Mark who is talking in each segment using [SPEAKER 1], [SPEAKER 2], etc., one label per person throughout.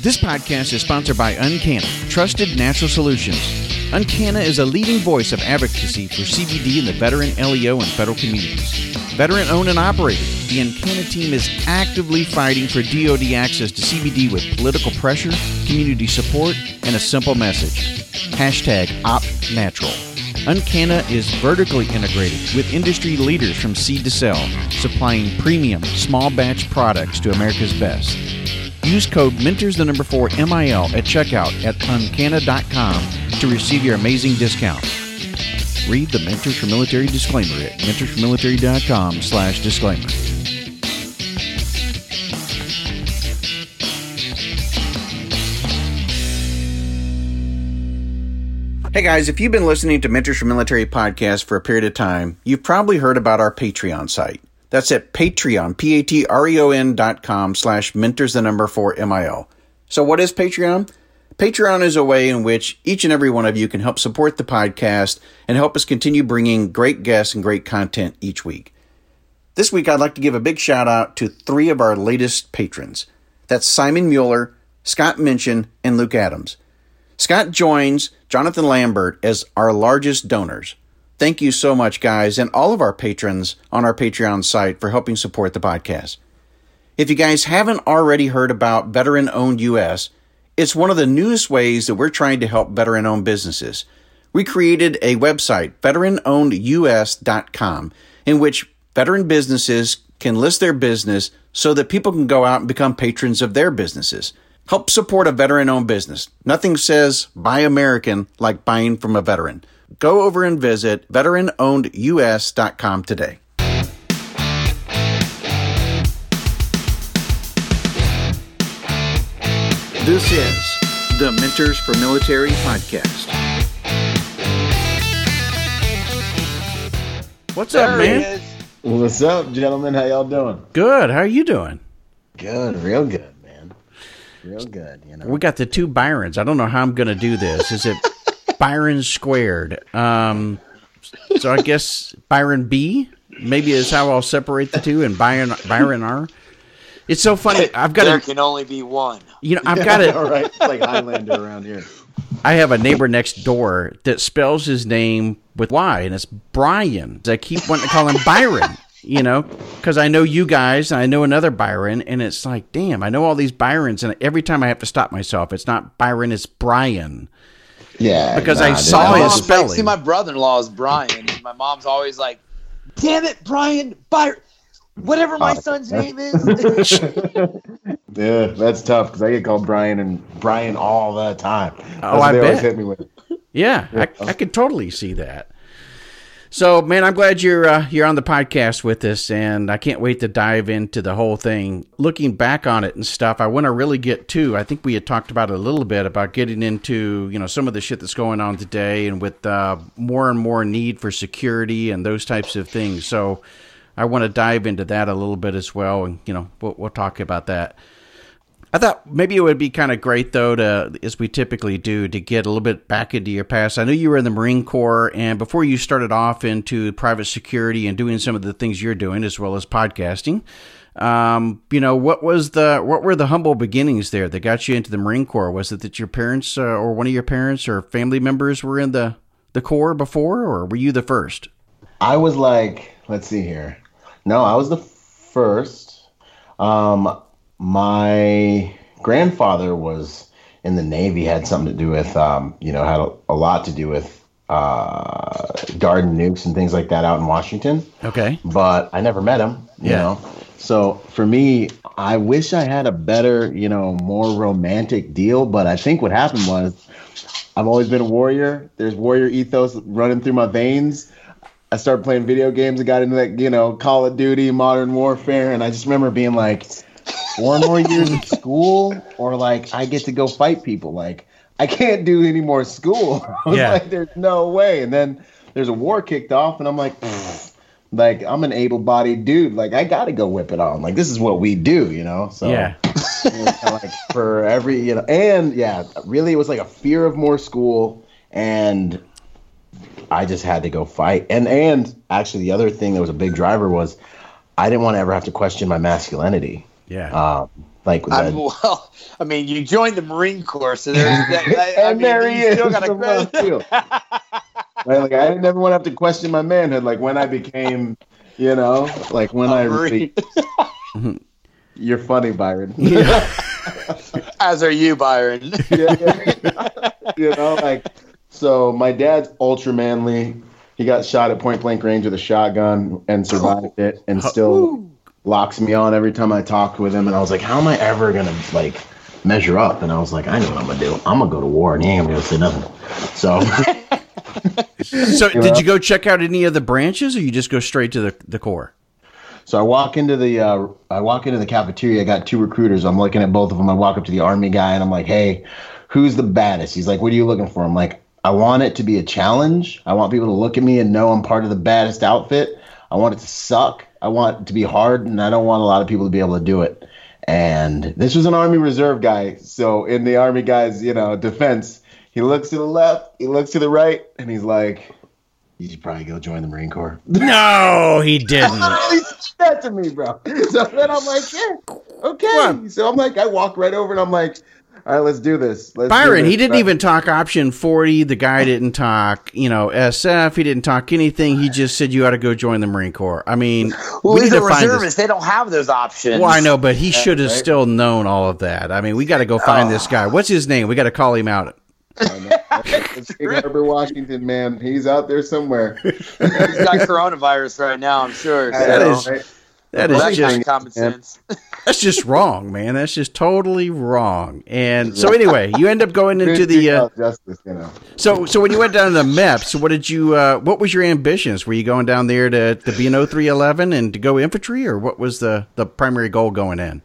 [SPEAKER 1] This podcast is sponsored by UnCanna, trusted natural solutions. UnCanna is a leading voice of advocacy for CBD in the veteran, LEO, and federal communities. Veteran owned and operated, the UnCanna team is actively fighting for DoD access to CBD with political pressure, community support, and a simple message. Hashtag OpNatural. UnCanna is vertically integrated with industry leaders from seed to sell, supplying premium small batch products to America's best. Use code Mentors the number 4 MIL at checkout at uncanna.com to receive your amazing discount. Read the Mentors for Military disclaimer at mentorsformilitary.com slash disclaimer. Hey guys, if you've been listening to Mentors for Military podcast for a period of time, you've probably heard about our Patreon site. That's at Patreon, P-A-T-R-E-O-N dot com slash mentors the number four M-I-L. So what is Patreon? Patreon is a way in which each and every one of you can help support the podcast and help us continue bringing great guests and great content each week. This week, I'd like to give a big shout out to three of our latest patrons. That's Simon Mueller, Scott Minchin, and Luke Adams. Scott joins Jonathan Lambert as our largest donors. Thank you so much, guys, and all of our patrons on our Patreon site for helping support the podcast. If you guys haven't already heard about Veteran Owned US, it's one of the newest ways that we're trying to help veteran owned businesses. We created a website, veteranownedus.com, in which veteran businesses can list their business so that people can go out and become patrons of their businesses. Help support a veteran owned business. Nothing says buy American like buying from a veteran. Go over and visit veteranownedus.com today. This is the Mentors for Military podcast. What's
[SPEAKER 2] There
[SPEAKER 1] up, man?
[SPEAKER 2] is.
[SPEAKER 3] What's up, gentlemen? How y'all doing?
[SPEAKER 1] Good. How are you doing?
[SPEAKER 3] Good, real good, man. Real good, you know.
[SPEAKER 1] We got the two Byrons. I don't know how I'm going to do this. Is it Byron squared? Um, so I guess Byron B maybe is how I'll separate the two, and Byron Byron R. It's so funny. I've got
[SPEAKER 2] there
[SPEAKER 1] a,
[SPEAKER 2] can only be one.
[SPEAKER 1] you know, I've got
[SPEAKER 3] it.
[SPEAKER 1] All
[SPEAKER 3] right, it's like Highlander around here.
[SPEAKER 1] I have a neighbor next door that spells his name with Y, and it's Brian. I keep wanting to call him Byron. You know, because I know you guys, and I know another Byron, and it's like, damn, I know all these Byrons, and every time I have to stop myself, it's not Byron, it's Brian.
[SPEAKER 3] Yeah,
[SPEAKER 1] Because I
[SPEAKER 3] dude,
[SPEAKER 1] saw
[SPEAKER 3] I
[SPEAKER 1] his spelling.
[SPEAKER 2] Like, see, my brother-in-law is Brian, and my mom's always like, "Damn it, Brian, Byron, whatever my
[SPEAKER 3] Oh,
[SPEAKER 2] son's name is."
[SPEAKER 3] Yeah, that's tough because I get called Brian and Brian all the time. Oh, that's
[SPEAKER 1] Oh, I
[SPEAKER 3] they always
[SPEAKER 1] bet.
[SPEAKER 3] hit me with.
[SPEAKER 1] Yeah, I, I could totally see that. So, man, I'm glad you're uh, you're on the podcast with us, and I can't wait to dive into the whole thing. Looking back on it and stuff, I want to really get to. I think we had talked about it a little bit about getting into you know some of the shit that's going on today, and with uh, more and more need for security and those types of things. So, I want to dive into that a little bit as well, and you know we'll, we'll talk about that. I thought maybe it would be kind of great though to, as we typically do, to get a little bit back into your past. I know you were in the Marine Corps, and before you started off into private security and doing some of the things you're doing, as well as podcasting, um, you know, what was the what were the humble beginnings there that got you into the Marine Corps? Was it that your parents uh, or one of your parents or family members were in the the Corps before, or were you the first?
[SPEAKER 3] I was like, let's see here. No, I was the first. Um, my grandfather was in the Navy, had something to do with, um, you know, had a, a lot to do with uh, garden nukes and things like that out in Washington.
[SPEAKER 1] Okay,
[SPEAKER 3] but I never met him, you
[SPEAKER 1] Yeah.
[SPEAKER 3] know. So for me, I wish I had a better, you know, more romantic deal. But I think what happened was I've always been a warrior. There's warrior ethos running through my veins. I started playing video games and got into that, you know, Call of Duty, Modern Warfare, and I just remember being like, four more years of school, or like I get to go fight people. Like I can't do any more school. I was
[SPEAKER 1] Yeah.
[SPEAKER 3] like, there's no way. And then there's a war kicked off, and I'm like, "Pfft." like I'm an able-bodied dude. Like I got to go whip it on. Like this is what we do, you know. So
[SPEAKER 1] yeah,
[SPEAKER 3] it was kinda like for every you know and yeah really it was like a fear of more school and i just had to go fight and and actually the other thing that was a big driver was i didn't want to ever have to question my masculinity
[SPEAKER 1] yeah,
[SPEAKER 3] um, Like,
[SPEAKER 2] I'm,
[SPEAKER 3] the-
[SPEAKER 2] well, I mean, you joined the Marine Corps, so there's that, that, I
[SPEAKER 3] and
[SPEAKER 2] mean,
[SPEAKER 3] there
[SPEAKER 2] you
[SPEAKER 3] he is.
[SPEAKER 2] Still got
[SPEAKER 3] the left field. Right, like I didn't ever want to have to question my manhood. Like when I became, you know, like when I really. You're funny, Byron.
[SPEAKER 2] As are you, Byron.
[SPEAKER 3] yeah, yeah. you know, like so. My dad's ultra manly. He got shot at point blank range with a shotgun and survived it, and still locks me on every time I talk with him. And I was like, how am I ever gonna like measure up? And I was like, I know what I'm gonna do. I'm gonna go to war, and he ain't gonna say nothing. So
[SPEAKER 1] So, did you go check out any of the branches, or you just go straight to the the Corps?
[SPEAKER 3] So I walk into the uh, I walk into the cafeteria. I got two recruiters. I'm looking at both of them. I walk up to the army guy and I'm like, "Hey, who's the baddest?" He's like, "What are you looking for?" I'm like, "I want it to be a challenge. I want people to look at me and know I'm part of the baddest outfit. I want it to suck. I want it to be hard, and I don't want a lot of people to be able to do it." And this was an army reserve guy. So in the army guy's, you know, defense, he looks to the left, he looks to the right, and he's like, "You should probably go join the Marine Corps."
[SPEAKER 1] No, he didn't.
[SPEAKER 3] he said that to me, bro. So then I'm like, yeah, okay. So I'm like, I walk right over and I'm like, all right, let's do this. Let's do
[SPEAKER 1] Byron,
[SPEAKER 3] this.
[SPEAKER 1] he didn't
[SPEAKER 3] Right.
[SPEAKER 1] even talk option 40. The guy didn't talk, you know, SF. He didn't talk anything. He just said you ought to go join the Marine Corps. I mean,
[SPEAKER 2] Well,
[SPEAKER 1] we
[SPEAKER 2] he's
[SPEAKER 1] need
[SPEAKER 2] a
[SPEAKER 1] to find this.
[SPEAKER 2] reservist. They don't have those options.
[SPEAKER 1] Well, I know, but he should have
[SPEAKER 3] right.
[SPEAKER 1] still known all of that. I mean, we got to go find this guy. Oh. What's his name? We got to call him out.
[SPEAKER 3] It's King Herbert Washington, man. He's out there somewhere.
[SPEAKER 2] He's got coronavirus right now. I'm sure.
[SPEAKER 3] I
[SPEAKER 2] so-
[SPEAKER 3] know,
[SPEAKER 1] is-
[SPEAKER 3] right?
[SPEAKER 1] That
[SPEAKER 3] Well,
[SPEAKER 1] is
[SPEAKER 2] that's
[SPEAKER 1] just
[SPEAKER 2] common sense.
[SPEAKER 1] that's just wrong, man. That's just totally wrong. And so anyway, you end up going into the uh,
[SPEAKER 3] justice, you know.
[SPEAKER 1] so so when you went down to the MEPS, what did you uh, what was your ambitions? Were you going down there to to be an 0311 and to go infantry, or what was the the primary goal going in?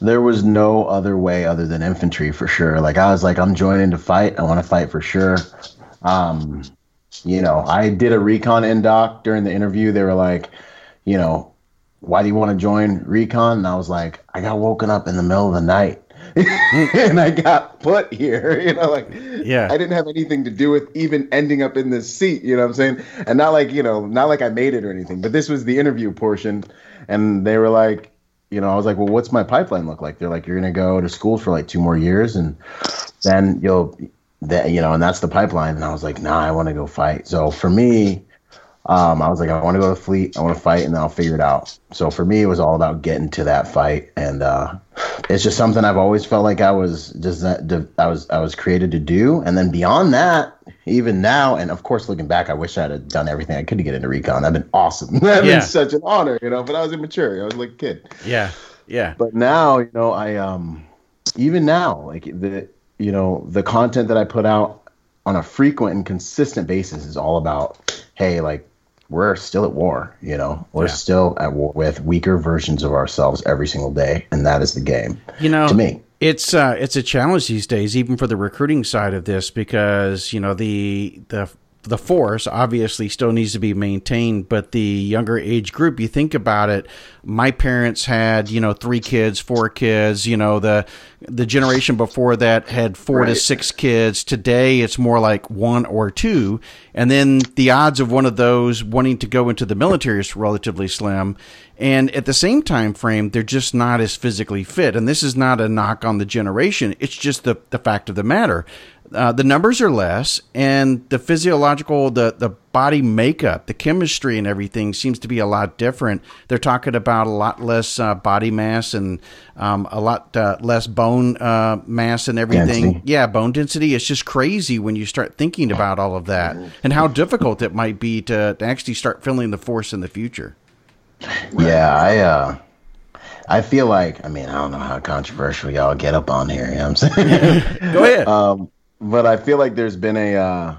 [SPEAKER 3] There was no other way other than infantry for sure. Like I was like, I'm joining to fight. I want to fight for sure. Um, you know, I did a recon indoc during the interview. They were like, you know, why do you want to join recon? And I was like, I got woken up in the middle of the night. and I got put here, you know, like
[SPEAKER 1] Yeah.
[SPEAKER 3] I didn't have anything to do with even ending up in this seat, you know what I'm saying? And not like, you know, not like I made it or anything, but this was the interview portion. And they were like, you know, I was like, well, what's my pipeline look like? They're like, you're going to go to school for like two more years and then you'll, that, you know, and that's the pipeline. And I was like, nah, I want to go fight. So for me, um, I was like, I want to go to the fleet, I want to fight, and then I'll figure it out. So for me, it was all about getting to that fight, and uh, it's just something I've always felt like I was just that I was I was created to do. And then beyond that, even now, and of course, looking back, I wish I'd have done everything I could to get into recon. That'd been awesome. That'd
[SPEAKER 1] Yeah.
[SPEAKER 3] been such an honor, you know. But I was immature. I was like a kid.
[SPEAKER 1] Yeah, yeah,
[SPEAKER 3] But now, you know, I um even now, like the you know, the content that I put out on a frequent and consistent basis is all about, hey, like we're still at war, you know. We're
[SPEAKER 1] Yeah.
[SPEAKER 3] still at war with weaker versions of ourselves every single day, and that is the game.
[SPEAKER 1] you know,
[SPEAKER 3] To me.
[SPEAKER 1] it's uh, it's a challenge these days, even for the recruiting side of this, because you know the the the force obviously still needs to be maintained, but the younger age group, you think about it. My parents had you know three kids, four kids. You know the the generation before that had four to six kids. Today it's more like one or two, and then the odds of one of those wanting to go into the military is relatively slim. And at the same time frame, they're just not as physically fit. And this is not a knock on the generation; it's just the the fact of the matter. Uh, the numbers are less, and the physiological, the the body makeup, the chemistry, and everything seems to be a lot different. They're talking about a lot less uh, body mass and um, a lot uh, less bone uh, mass and everything.
[SPEAKER 3] Density.
[SPEAKER 1] Yeah, bone density. It's just crazy when you start thinking about all of that and how difficult it might be to, to actually start feeling the force in the future.
[SPEAKER 3] Yeah, I uh I feel like I mean, I don't know how controversial y'all get up on here, you know what I'm saying?
[SPEAKER 1] Go ahead.
[SPEAKER 3] Um, but I feel like there's been a uh,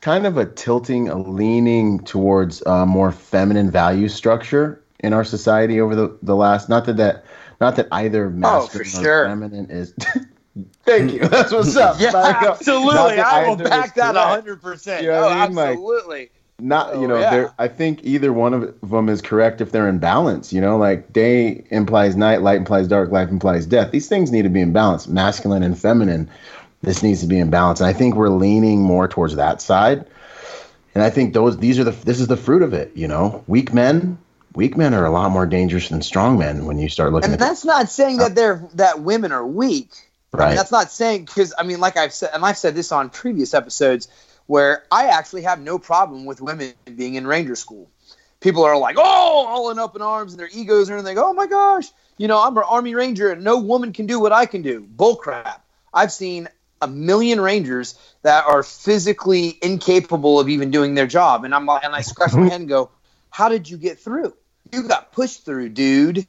[SPEAKER 3] kind of a tilting, a leaning towards uh, more feminine value structure in our society over the, the last. Not that that, not that either masculine
[SPEAKER 2] for
[SPEAKER 3] or
[SPEAKER 2] sure.
[SPEAKER 3] feminine is. Thank you. That's what's up.
[SPEAKER 2] Yeah, absolutely. I will back that
[SPEAKER 3] correct.
[SPEAKER 2] 100%.
[SPEAKER 3] You know
[SPEAKER 2] oh,
[SPEAKER 3] I mean? Like-
[SPEAKER 2] absolutely.
[SPEAKER 3] not
[SPEAKER 2] Oh,
[SPEAKER 3] you know
[SPEAKER 2] yeah.
[SPEAKER 3] i think either one of them is correct if they're in balance you know like day implies night light implies dark life implies death these things need to be in balance masculine and feminine this needs to be in balance and i think we're leaning more towards that side and i think those these are the this is the fruit of it you know weak men weak men are a lot more dangerous than strong men when you start looking
[SPEAKER 2] and
[SPEAKER 3] at
[SPEAKER 2] that's not saying that they're that women are weak. I mean,
[SPEAKER 3] Right.
[SPEAKER 2] that's not saying because I mean, like I've said, and I've said this on previous episodes, where I actually have no problem with women being in ranger school. People are like, oh, all in up in arms, and their egos and they go, Oh my gosh, you know, I'm an army ranger, and no woman can do what I can do. Bull crap. I've seen a million rangers that are physically incapable of even doing their job, and I'm like, and I scratch my head and go, how did you get through? You got pushed through, dude.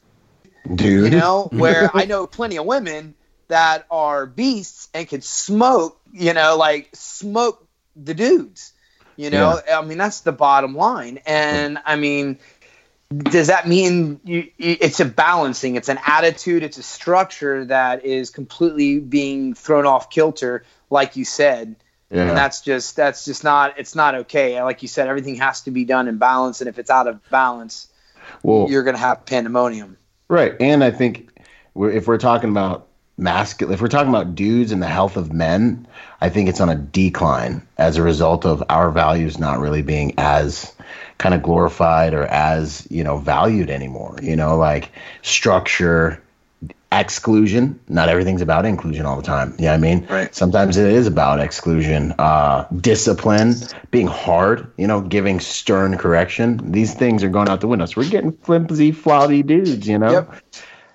[SPEAKER 3] Dude.
[SPEAKER 2] you know where i know plenty of women that are beasts and can smoke you know like smoke the dudes you know? I mean that's the bottom line. And i mean does that mean you, it's a balancing it's an attitude it's a structure that is completely being thrown off kilter like you said.
[SPEAKER 3] Yeah.
[SPEAKER 2] and that's just that's just not it's not okay. Like you said everything has to be done in balance and if it's out of balance
[SPEAKER 3] well,
[SPEAKER 2] you're going to have pandemonium.
[SPEAKER 3] Right, and I think if we're talking about masculine, if we're talking about dudes and the health of men, I think it's on a decline as a result of our values not really being as kind of glorified or as you know valued anymore. You know, like structure, exclusion. Not everything's about inclusion all the time. You know what I mean?
[SPEAKER 2] Right.
[SPEAKER 3] Sometimes it is about exclusion, uh, discipline, being hard. You know, giving stern correction. These things are going out the window. So we're getting flimsy, flawedy dudes. You know.
[SPEAKER 2] Yep.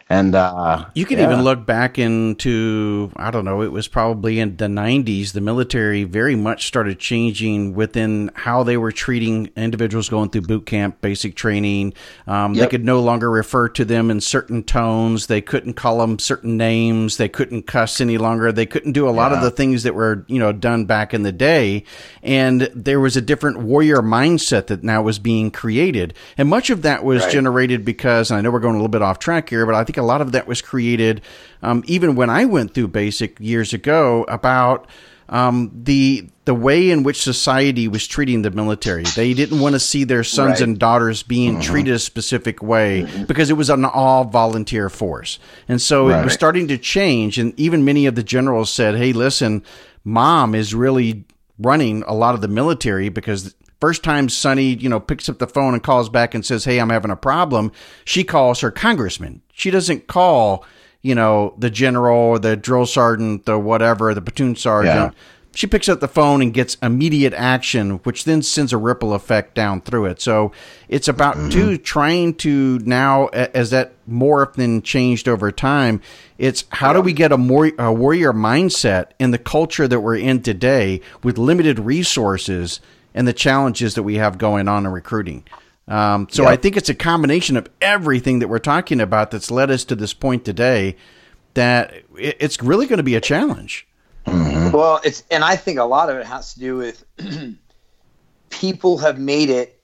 [SPEAKER 3] And uh,
[SPEAKER 1] You can
[SPEAKER 3] yeah.
[SPEAKER 1] even look back into, I don't know, it was probably in the 90s. The military very much started changing within how they were treating individuals going through boot camp, basic training. Um, They could no longer refer to them in certain tones. They couldn't call them certain names. They couldn't cuss any longer. They couldn't do a lot of the things that were, you know, done back in the day. And there was a different warrior mindset that now was being created. And much of that was
[SPEAKER 2] Right.
[SPEAKER 1] generated because, and I know we're going a little bit off track here, but I think a lot of that was created um, even when I went through basic years ago about um, the the way in which society was treating the military. They didn't want to see their sons
[SPEAKER 2] Right.
[SPEAKER 1] and daughters being treated a specific way because it was an all volunteer force, and so it was starting to change. And even many of the generals said, "Hey, listen, mom is really running a lot of the military because." First time Sonny, you know, picks up the phone and calls back and says, "Hey, I'm having a problem." She calls her congressman. She doesn't call, you know, the general or the drill sergeant, the whatever, the platoon sergeant. She picks up the phone and gets immediate action, which then sends a ripple effect down through it. So it's about mm-hmm. too trying to now, as that morphed and changed over time, it's how do we get a more a warrior mindset in the culture that we're in today with limited resources and the challenges that we have going on in recruiting. Um, so
[SPEAKER 3] Yep.
[SPEAKER 1] I think it's a combination of everything that we're talking about that's led us to this point today. That it's really going to be a challenge.
[SPEAKER 2] Well, it's and I think a lot of it has to do with people have made it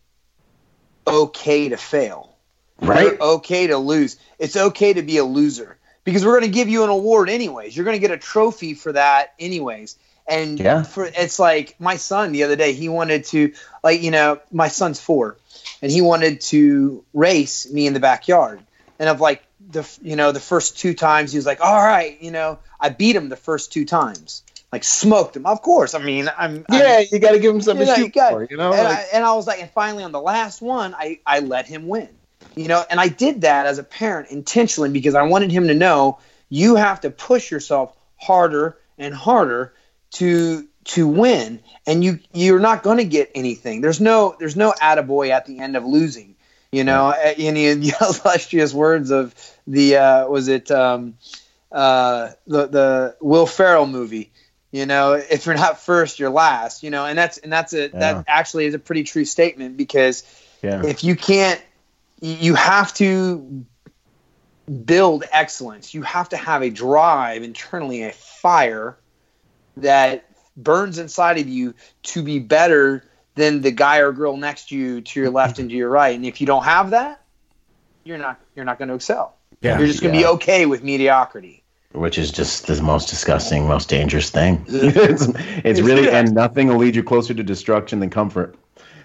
[SPEAKER 2] okay to fail.
[SPEAKER 3] right.
[SPEAKER 2] You're okay to lose. It's okay to be a loser because we're going to give you an award anyways. You're going to get a trophy for that anyways. And
[SPEAKER 3] Yeah.
[SPEAKER 2] for it's like my son the other day, he wanted to like you know my son's four, and he wanted to race me in the backyard. And of like the you know the first two times he was like, all right, you know I beat him the first two times, like smoked him. Of course, I mean I'm I'm-
[SPEAKER 3] Yeah, you got to give him something
[SPEAKER 2] you
[SPEAKER 3] to
[SPEAKER 2] know,
[SPEAKER 3] shoot
[SPEAKER 2] you
[SPEAKER 3] for. You know,
[SPEAKER 2] and,
[SPEAKER 3] Like-
[SPEAKER 2] I, and I was like, and finally on the last one, I, I let him win. You know, and I did that as a parent intentionally because I wanted him to know you have to push yourself harder and harder to to win, and you you're not going to get anything. There's no there's no attaboy at the end of losing. You know, uh, in the illustrious words of the uh, was it um, uh, the the Will Ferrell movie. You know, if you're not first, you're last. You know, and that's and that's a
[SPEAKER 3] Yeah.
[SPEAKER 2] that actually is a pretty true statement because
[SPEAKER 3] yeah.
[SPEAKER 2] if you can't, you have to build excellence. You have to have a drive internally, a fire that burns inside of you to be better than the guy or girl next to you, to your left and to your right. And if you don't have that, you're not you're not going to excel.
[SPEAKER 1] Yeah.
[SPEAKER 2] You're just going to
[SPEAKER 3] Yeah.
[SPEAKER 2] be okay with mediocrity.
[SPEAKER 3] which is just the most disgusting, most dangerous thing. it's, it's really,
[SPEAKER 2] Yeah.
[SPEAKER 3] and nothing will lead you closer to destruction than comfort.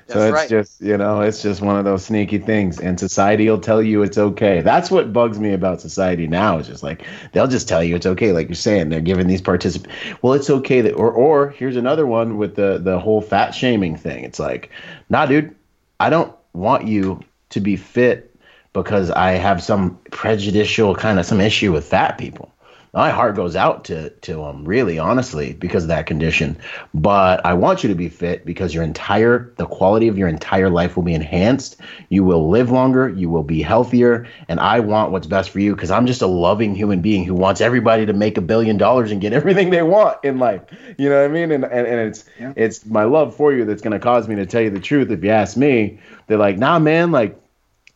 [SPEAKER 3] So it's
[SPEAKER 2] right.
[SPEAKER 3] just, you know, it's just one of those sneaky things. And society will tell you it's okay. That's what bugs me about society now. Is just like they'll just tell you it's okay, like you're saying. They're giving these participants, well, it's okay that, or or here's another one with the the whole fat shaming thing. It's like, nah, dude, I don't want you to be fit because I have some prejudicial kind of some issue with fat people my heart goes out to to them really honestly because of that condition. But i want you to be fit because your entire the quality of your entire life will be enhanced. You will live longer you will be healthier and i want what's best for you because i'm just a loving human being who wants everybody to make a billion dollars and get everything they want in life. You know what i mean? And and, and it's yeah. it's my love for you that's going to cause me to tell you the truth if you ask me. They're like nah man like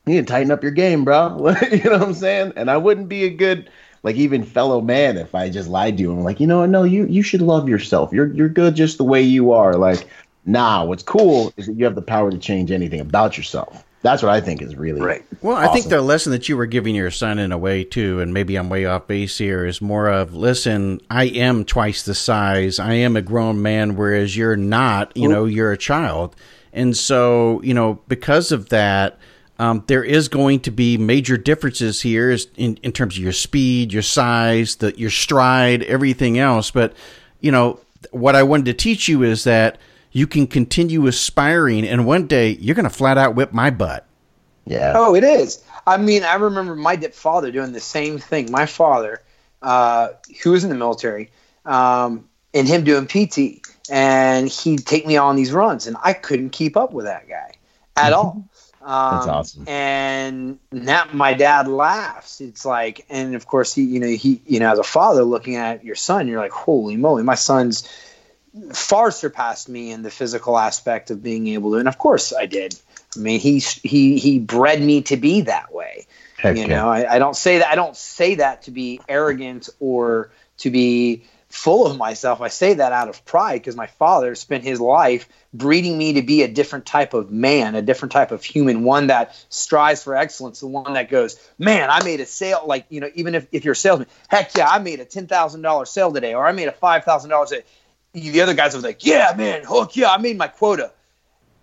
[SPEAKER 3] you need to tighten up your game bro. You know what i'm saying? And i wouldn't be a good like even fellow man if I just lied to you. I'm like, you know what? No, you you should love yourself. You're you're good just the way you are. Like, nah. What's cool is that you have the power to change anything about yourself. That's what I think is really
[SPEAKER 2] right.
[SPEAKER 1] Well, awesome. I think the lesson that you were giving your son in a way too, and maybe I'm way off base here, is more of listen, I am twice the size. I am a grown man, whereas you're not. You Ooh. know, you're a child, and so you know because of that um, there is going to be major differences here in, in terms of your speed, your size, the, your stride, everything else. But, you know, what I wanted to teach you is that you can continue aspiring, and one day you're going to flat out whip my butt.
[SPEAKER 3] Yeah.
[SPEAKER 2] Oh, it is. I mean, I remember my father doing the same thing. My father, uh, who was in the military, um, and him doing PT, and he'd take me on these runs, and I couldn't keep up with that guy at all.
[SPEAKER 3] Um, That's awesome.
[SPEAKER 2] And that my dad laughs. It's like, and of course he, you know, he, you know, as a father looking at your son, you're like, holy moly, my son's far surpassed me in the physical aspect of being able to. And of course I did. I mean, he he he bred me to be that way. Heck you know, I, I don't say that. I don't say that to be arrogant or to be full of myself. I say that out of pride because my father spent his life breeding me to be a different type of man, a different type of human, one that strives for excellence, the one that goes, man, I made a sale. Like, you know, even if, if you're a salesman, heck yeah, I made a $10,000 sale today, or I made a $5,000 sale. The other guys are like, yeah, man, hook yeah, I made my quota.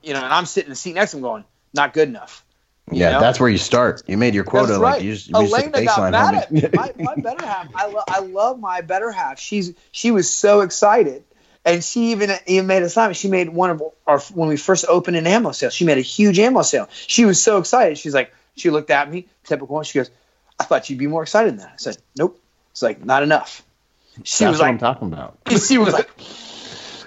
[SPEAKER 2] You know, and I'm sitting in the seat next to him going, not good enough.
[SPEAKER 3] Yeah, know? that's where you start. You made your quota.
[SPEAKER 2] That's right.
[SPEAKER 3] Like you, just,
[SPEAKER 2] you Elena got mad at me. My, my better half. I, lo- I love my better half. She's she was so excited and she even even made a sign. She made one of our when we first opened an ammo sale. She made a huge ammo sale. She was so excited. She's like, she looked at me, typical. She goes, "I thought you'd be more excited than that." I said, "Nope." It's like not enough.
[SPEAKER 3] She That's was like, I'm talking about.
[SPEAKER 2] She was like,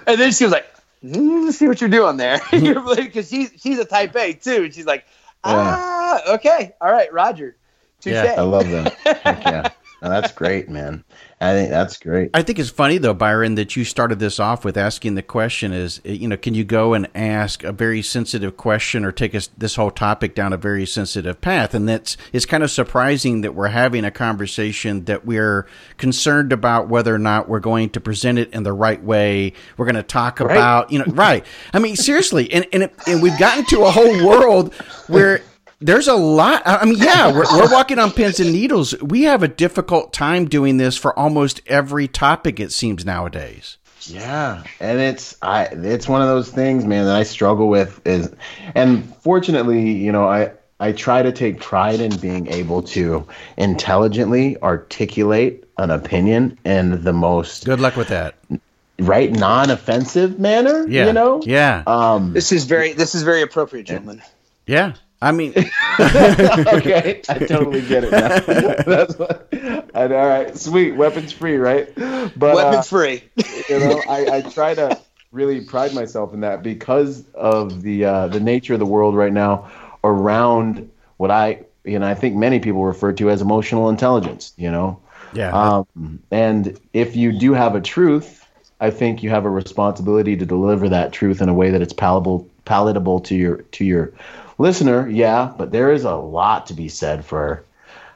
[SPEAKER 2] and then she was like, mm, "See what you're doing there," because she's she's a Type A too. And she's like, "Ah, okay, all right, Roger." Touché.
[SPEAKER 3] Yeah, I love them. yeah, no, that's great, man. I think that's great.
[SPEAKER 1] I think it's funny though, Byron, that you started this off with asking the question: is eh, you know, can you go and ask a very sensitive question or take us this whole topic down a very sensitive path? And that's it's kind of surprising that we're having a conversation that we're concerned about whether or not we're going to present it in the right way. We're going to talk right. about you know, right? I mean, seriously, and and, it, and we've gotten to a whole world where there's a lot. I mean, yeah, we're, we're walking on pins and needles. We have a difficult time doing this for almost every topic. It seems nowadays.
[SPEAKER 3] Yeah, and it's I it's one of those things, man, that I struggle with is, and fortunately, you know, I I try to take pride in being able to intelligently articulate an opinion in the most
[SPEAKER 1] good luck with that
[SPEAKER 3] right non-offensive manner
[SPEAKER 1] yeah
[SPEAKER 3] you know
[SPEAKER 1] yeah
[SPEAKER 2] um this is very this is very appropriate gentlemen
[SPEAKER 1] yeah I mean,
[SPEAKER 3] okay, I totally get it. Now. That's what, and, all right, sweet, weapons free, right?
[SPEAKER 2] But weapons uh, free.
[SPEAKER 3] you know, I, I try to really pride myself in that because of the uh, the nature of the world right now around what I you know I think many people refer to as emotional intelligence. You know,
[SPEAKER 1] yeah.
[SPEAKER 3] Um, and if you do have a truth, I think you have a responsibility to deliver that truth in a way that it's palatable palatable to your to your listener, yeah, but there is a lot to be said for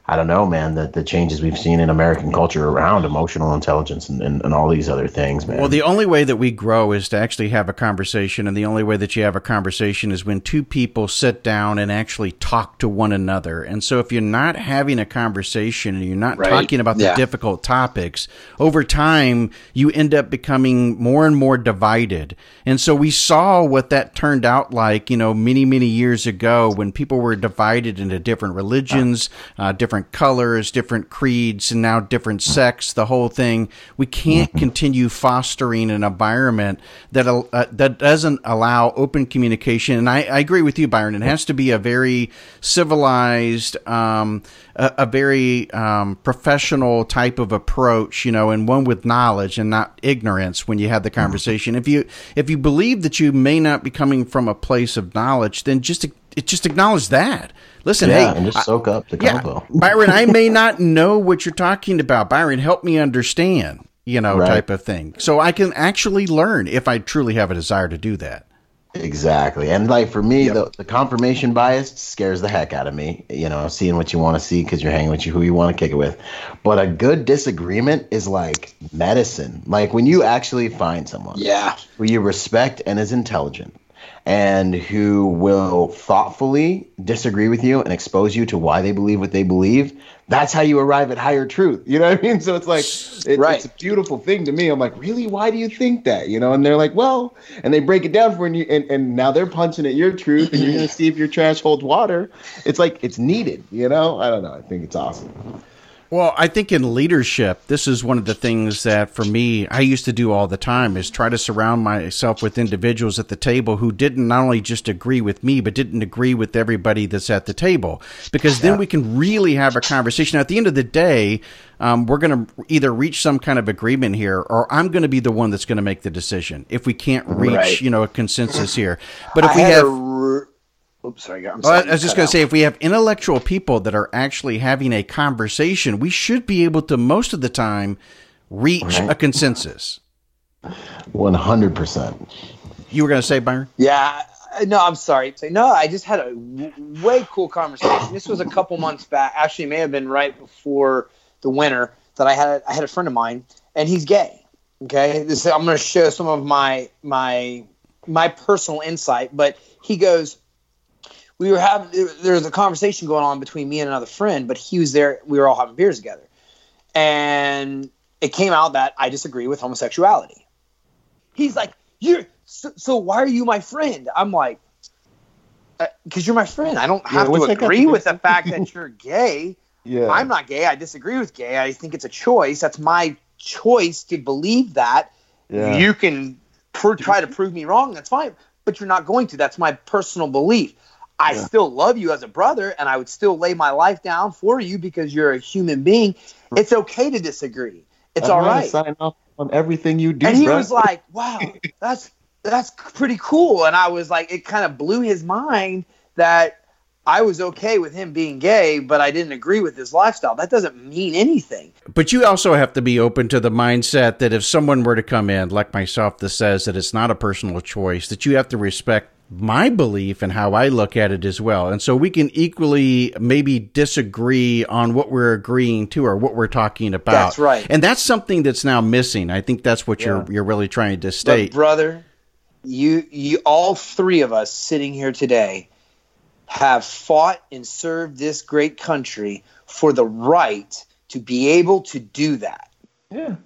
[SPEAKER 3] I don't know, man, the, the changes we've seen in American culture around emotional intelligence and, and, and, all these other things, man.
[SPEAKER 1] Well, the only way that we grow is to actually have a conversation. And the only way that you have a conversation is when two people sit down and actually talk to one another. And so if you're not having a conversation and you're not right. talking about the yeah. difficult topics, over time, you end up becoming more and more divided. And so we saw what that turned out like, you know, many, many years ago when people were divided into different religions, uh, different different colors, different creeds, and now different sex, the whole thing. We can't continue fostering an environment that uh, that doesn't allow open communication. And I, I, agree with you, Byron. It has to be a very civilized, um, a, a, very um, professional type of approach, you know, and one with knowledge and not ignorance when you have the conversation. If you if you believe that you may not be coming from a place of knowledge, then just just acknowledge that. Listen,
[SPEAKER 4] yeah,
[SPEAKER 1] hey,
[SPEAKER 4] and just soak up the yeah.
[SPEAKER 1] Byron, I may not know what you're talking about. Byron, help me understand, you know, right. type of thing. So I can actually learn if I truly have a desire to do that.
[SPEAKER 4] Exactly. And like for me, yep. the, the confirmation bias scares the heck out of me, you know, seeing what you want to see because you're hanging with you who you want to kick it with. But a good disagreement is like medicine. Like when you actually find someone
[SPEAKER 2] yeah.
[SPEAKER 4] who you respect and is intelligent and who will thoughtfully disagree with you and expose you to why they believe what they believe, that's how you arrive at higher truth. You know what I mean? So it's like, it, right. it's a beautiful thing to me. I'm like, really? Why do you think that? You know? And they're like, well, and they break it down for you. And, and now they're punching at your truth and you're going to see if your trash holds water. It's like, it's needed, you know? I don't know. I think it's awesome.
[SPEAKER 1] Well, I think in leadership, this is one of the things that for me, I used to do all the time is try to surround myself with individuals at the table who didn't not only just agree with me, but didn't agree with everybody that's at the table. Because then we can really have a conversation. At the end of the day, um, we're going to either reach some kind of agreement here, or I'm going to be the one that's going to make the decision if we can't reach, right. you know, a consensus here. But if I we have.
[SPEAKER 2] Oops, sorry. I'm sorry
[SPEAKER 1] well, I was just going to say, if we have intellectual people that are actually having a conversation, we should be able to, most of the time, reach right. a consensus.
[SPEAKER 4] 100%.
[SPEAKER 1] You were going to say, Byron?
[SPEAKER 2] Yeah. No, I'm sorry. No, I just had a w- way cool conversation. This was a couple months back. Actually, may have been right before the winter that I had. I had a friend of mine, and he's gay. Okay, this I'm going to show some of my my my personal insight, but he goes, we were having there was a conversation going on between me and another friend, but he was there. We were all having beers together, and it came out that I disagree with homosexuality. He's like, "You're so, so why are you my friend?" I'm like, "Because uh, you're my friend. I don't have yeah, to agree with the fact that you're gay. Yeah. I'm not gay. I disagree with gay. I think it's a choice. That's my choice to believe that. Yeah. You can pr- try to prove me wrong. That's fine, but you're not going to. That's my personal belief." I yeah. still love you as a brother and I would still lay my life down for you because you're a human being. It's okay to disagree. It's I'm all right.
[SPEAKER 4] Sign off on everything you do.
[SPEAKER 2] And he
[SPEAKER 4] bro.
[SPEAKER 2] was like, "Wow, that's that's pretty cool." And I was like, it kind of blew his mind that I was okay with him being gay, but I didn't agree with his lifestyle. That doesn't mean anything.
[SPEAKER 1] But you also have to be open to the mindset that if someone were to come in, like myself, that says that it's not a personal choice, that you have to respect my belief and how I look at it as well. And so we can equally maybe disagree on what we're agreeing to or what we're talking about.
[SPEAKER 2] That's right.
[SPEAKER 1] And that's something that's now missing. I think that's what yeah. you're you're really trying to state.
[SPEAKER 2] But brother, you you all three of us sitting here today have fought and served this great country for the right to be able to do that.
[SPEAKER 4] Yeah.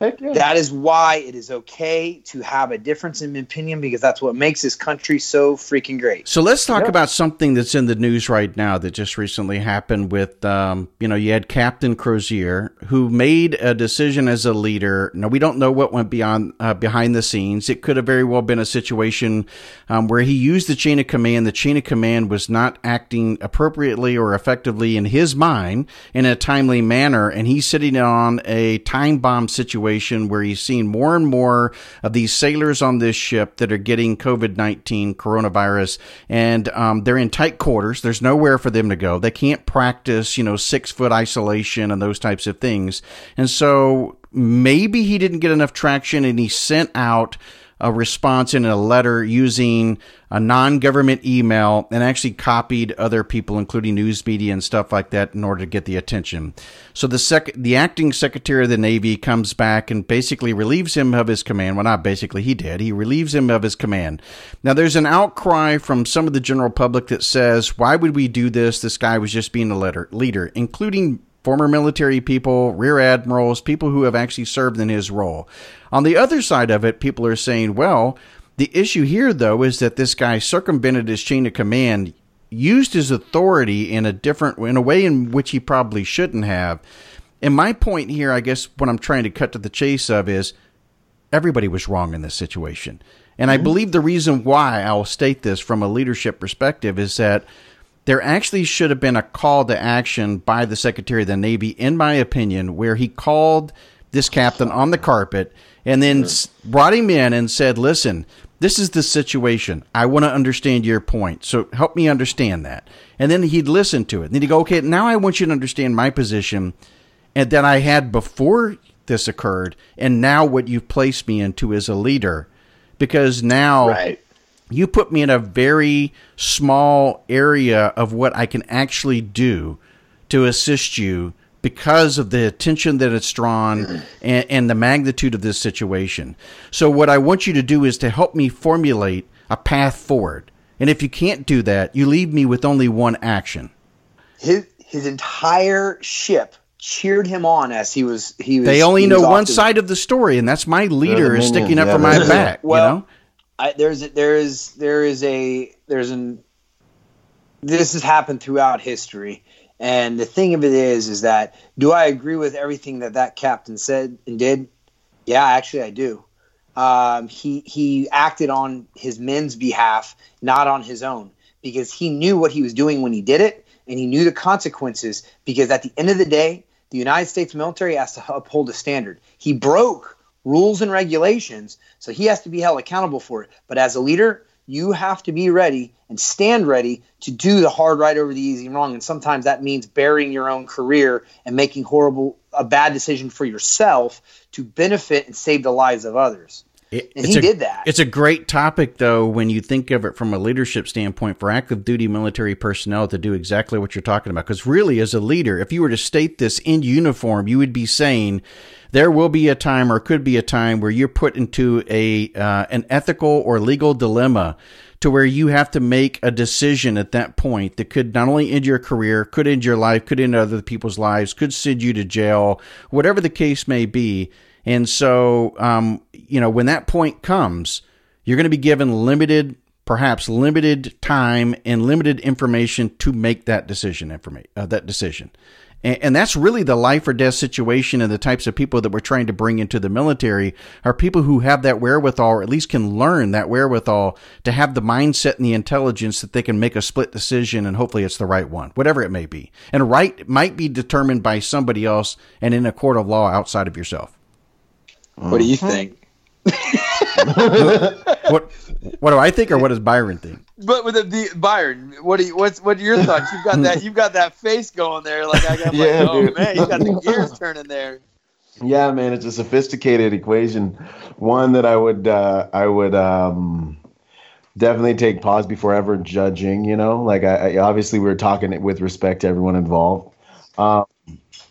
[SPEAKER 2] Yeah. That is why it is okay to have a difference in opinion because that's what makes this country so freaking great.
[SPEAKER 1] So let's talk yeah. about something that's in the news right now that just recently happened with, um, you know, you had Captain Crozier who made a decision as a leader. Now we don't know what went beyond uh, behind the scenes. It could have very well been a situation um, where he used the chain of command. The chain of command was not acting appropriately or effectively in his mind in a timely manner, and he's sitting on a time bomb situation situation where he's seen more and more of these sailors on this ship that are getting COVID 19 coronavirus and um, they're in tight quarters. There's nowhere for them to go. They can't practice, you know, six foot isolation and those types of things. And so maybe he didn't get enough traction and he sent out a response in a letter using a non-government email and actually copied other people, including news media and stuff like that, in order to get the attention. So the sec- the acting secretary of the Navy comes back and basically relieves him of his command. Well, not basically, he did. He relieves him of his command. Now, there's an outcry from some of the general public that says, "Why would we do this? This guy was just being a leader," leader including former military people, rear admirals, people who have actually served in his role. On the other side of it, people are saying, well, the issue here, though, is that this guy circumvented his chain of command used his authority in a different in a way in which he probably shouldn't have. And my point here, I guess, what I'm trying to cut to the chase of is everybody was wrong in this situation. And mm-hmm. I believe the reason why I'll state this from a leadership perspective is that there actually should have been a call to action by the Secretary of the Navy, in my opinion, where he called this captain on the carpet and then sure. brought him in and said, Listen, this is the situation. I want to understand your point. So help me understand that. And then he'd listen to it. And then he'd go, Okay, now I want you to understand my position and that I had before this occurred, and now what you've placed me into as a leader. Because now
[SPEAKER 2] right.
[SPEAKER 1] You put me in a very small area of what I can actually do to assist you because of the attention that it's drawn and, and, the magnitude of this situation. So, what I want you to do is to help me formulate a path forward. And if you can't do that, you leave me with only one action.
[SPEAKER 2] His, his entire ship cheered him on as he was he was.
[SPEAKER 1] They only know one side of the story, and that's my leader is sticking up yeah, for my back. Well, you know?
[SPEAKER 2] I, there's there is there is a there's an this has happened throughout history, and the thing of it is is that do I agree with everything that that captain said and did? Yeah, actually, I do. Um, he he acted on his men's behalf, not on his own, because he knew what he was doing when he did it, and he knew the consequences. Because at the end of the day, the United States military has to uphold a standard. He broke rules and regulations, so he has to be held accountable for it. But as a leader, you have to be ready and stand ready to do the hard right over the easy and wrong. And sometimes that means burying your own career and making horrible, a bad decision for yourself to benefit and save the lives of others. It, and he
[SPEAKER 1] a,
[SPEAKER 2] did that.
[SPEAKER 1] It's a great topic, though, when you think of it from a leadership standpoint for active duty military personnel to do exactly what you're talking about. Because really, as a leader, if you were to state this in uniform, you would be saying there will be a time or could be a time where you're put into a uh, an ethical or legal dilemma to where you have to make a decision at that point that could not only end your career, could end your life, could end other people's lives, could send you to jail, whatever the case may be and so, um, you know, when that point comes, you're going to be given limited, perhaps limited time and limited information to make that decision. Information uh, that decision. And, and that's really the life or death situation and the types of people that we're trying to bring into the military are people who have that wherewithal or at least can learn that wherewithal to have the mindset and the intelligence that they can make a split decision and hopefully it's the right one, whatever it may be. And right might be determined by somebody else and in a court of law outside of yourself.
[SPEAKER 2] What do you think?
[SPEAKER 1] what what do I think, or what does Byron think?
[SPEAKER 2] But with the, the Byron, what do you, what's what are your thoughts? You've got that you've got that face going there, like I got yeah, like, oh dude. man, you got the gears turning there.
[SPEAKER 3] Yeah, man, it's a sophisticated equation, one that I would uh, I would um, definitely take pause before ever judging. You know, like I, I obviously we are talking with respect to everyone involved. Um,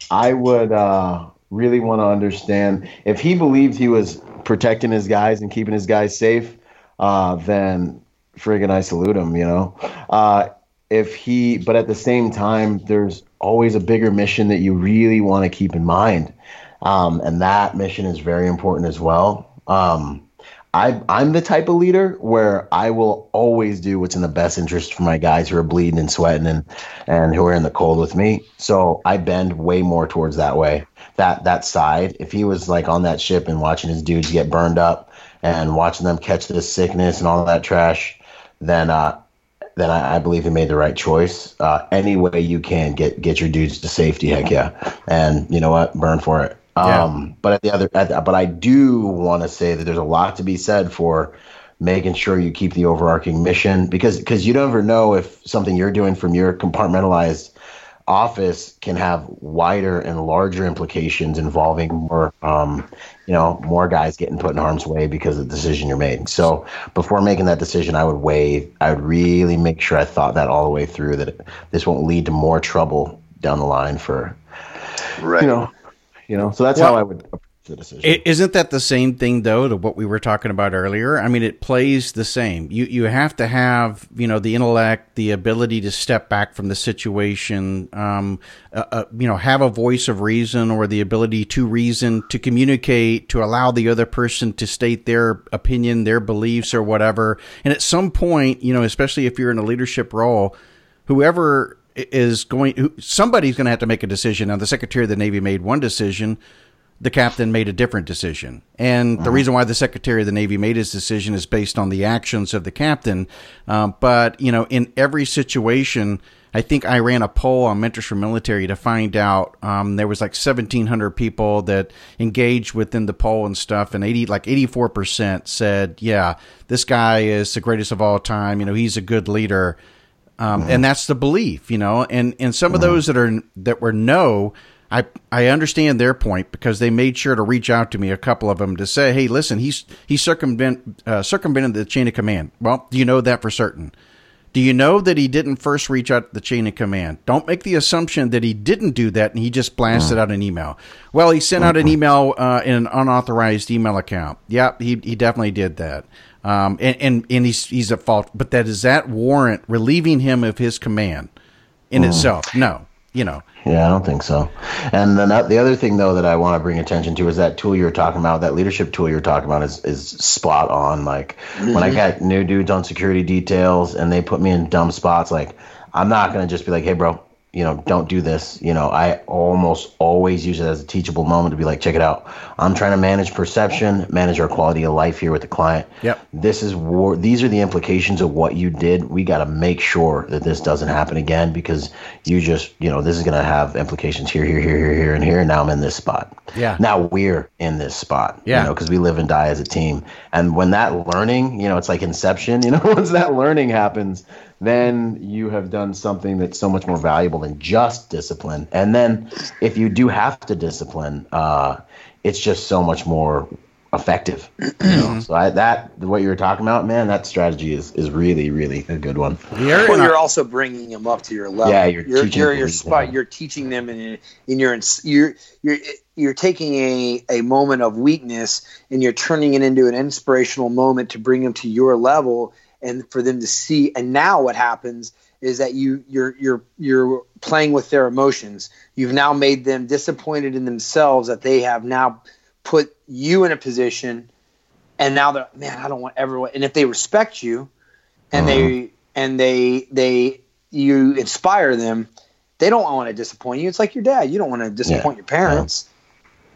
[SPEAKER 3] I would. Uh, really want to understand if he believed he was protecting his guys and keeping his guys safe, uh, then friggin' I salute him, you know. Uh, if he, but at the same time, there's always a bigger mission that you really want to keep in mind. Um, and that mission is very important as well. Um, I, I'm the type of leader where I will always do what's in the best interest for my guys who are bleeding and sweating and, and who are in the cold with me. So I bend way more towards that way that that side. If he was like on that ship and watching his dudes get burned up and watching them catch this sickness and all that trash, then uh, then I, I, believe he made the right choice. Uh, any way you can get get your dudes to safety, heck yeah, and you know what, burn for it. Yeah. Um, but at the other, at, but I do want to say that there's a lot to be said for making sure you keep the overarching mission because because you never know if something you're doing from your compartmentalized office can have wider and larger implications involving more, um, you know, more guys getting put in harm's way because of the decision you're making. So before making that decision, I would weigh, I would really make sure I thought that all the way through that this won't lead to more trouble down the line for, right. you know, you know. So that's well, how I would the decision.
[SPEAKER 1] Isn't that the same thing though to what we were talking about earlier? I mean, it plays the same. You you have to have you know the intellect, the ability to step back from the situation, um, uh, uh, you know, have a voice of reason or the ability to reason, to communicate, to allow the other person to state their opinion, their beliefs, or whatever. And at some point, you know, especially if you're in a leadership role whoever is going, somebody's going to have to make a decision. Now, the Secretary of the Navy made one decision. The captain made a different decision. And the uh-huh. reason why the Secretary of the Navy made his decision is based on the actions of the captain. Um, but, you know, in every situation, I think I ran a poll on Mentors for Military to find out. Um, there was like 1,700 people that engaged within the poll and stuff, and 80, like 84% said, "Yeah, this guy is the greatest of all time. You know, he's a good leader." Um, mm-hmm. And that's the belief, you know. And and some of mm-hmm. those that are that were no, I I understand their point because they made sure to reach out to me, a couple of them, to say, "Hey, listen, he's he's circumvent uh, circumvented the chain of command." Well, do you know that for certain? Do you know that he didn't first reach out to the chain of command? Don't make the assumption that he didn't do that and he just blasted out an email. Well, he sent out an email uh, in an unauthorized email account. Yep, he, he definitely did that. Um, and, and, and he's, he's at fault. But that does that warrant relieving him of his command in mm. itself? No you know.
[SPEAKER 3] Yeah, I don't think so. And then the other thing though that I want to bring attention to is that tool you're talking about, that leadership tool you're talking about is is spot on. Like mm-hmm. when I got new dudes on security details and they put me in dumb spots, like I'm not gonna just be like, hey bro, you know, don't do this. You know, I almost always use it as a teachable moment to be like, check it out. I'm trying to manage perception, manage our quality of life here with the client.
[SPEAKER 1] Yep.
[SPEAKER 3] This is war. These are the implications of what you did. We got to make sure that this doesn't happen again because you just, you know, this is going to have implications here, here, here, here, here, and here. And now I'm in this spot.
[SPEAKER 1] Yeah.
[SPEAKER 3] Now we're in this spot.
[SPEAKER 1] Yeah.
[SPEAKER 3] You know, because we live and die as a team. And when that learning, you know, it's like inception. You know, once that learning happens, then you have done something that's so much more valuable than just discipline. And then if you do have to discipline, uh, it's just so much more effective. You know? so I, that what you were talking about, man, that strategy is is really really a good one.
[SPEAKER 2] You're, well, you're also bringing them up to your level. Yeah, you're you're, you're your spot. You're teaching them in in your you're you're you're taking a, a moment of weakness and you're turning it into an inspirational moment to bring them to your level and for them to see. And now what happens is that you you're you're you're playing with their emotions. You've now made them disappointed in themselves that they have now put you in a position, and now they're man, I don't want everyone. And if they respect you, and uh-huh. they and they they you inspire them, they don't want to disappoint you. It's like your dad. You don't want to disappoint yeah. your parents.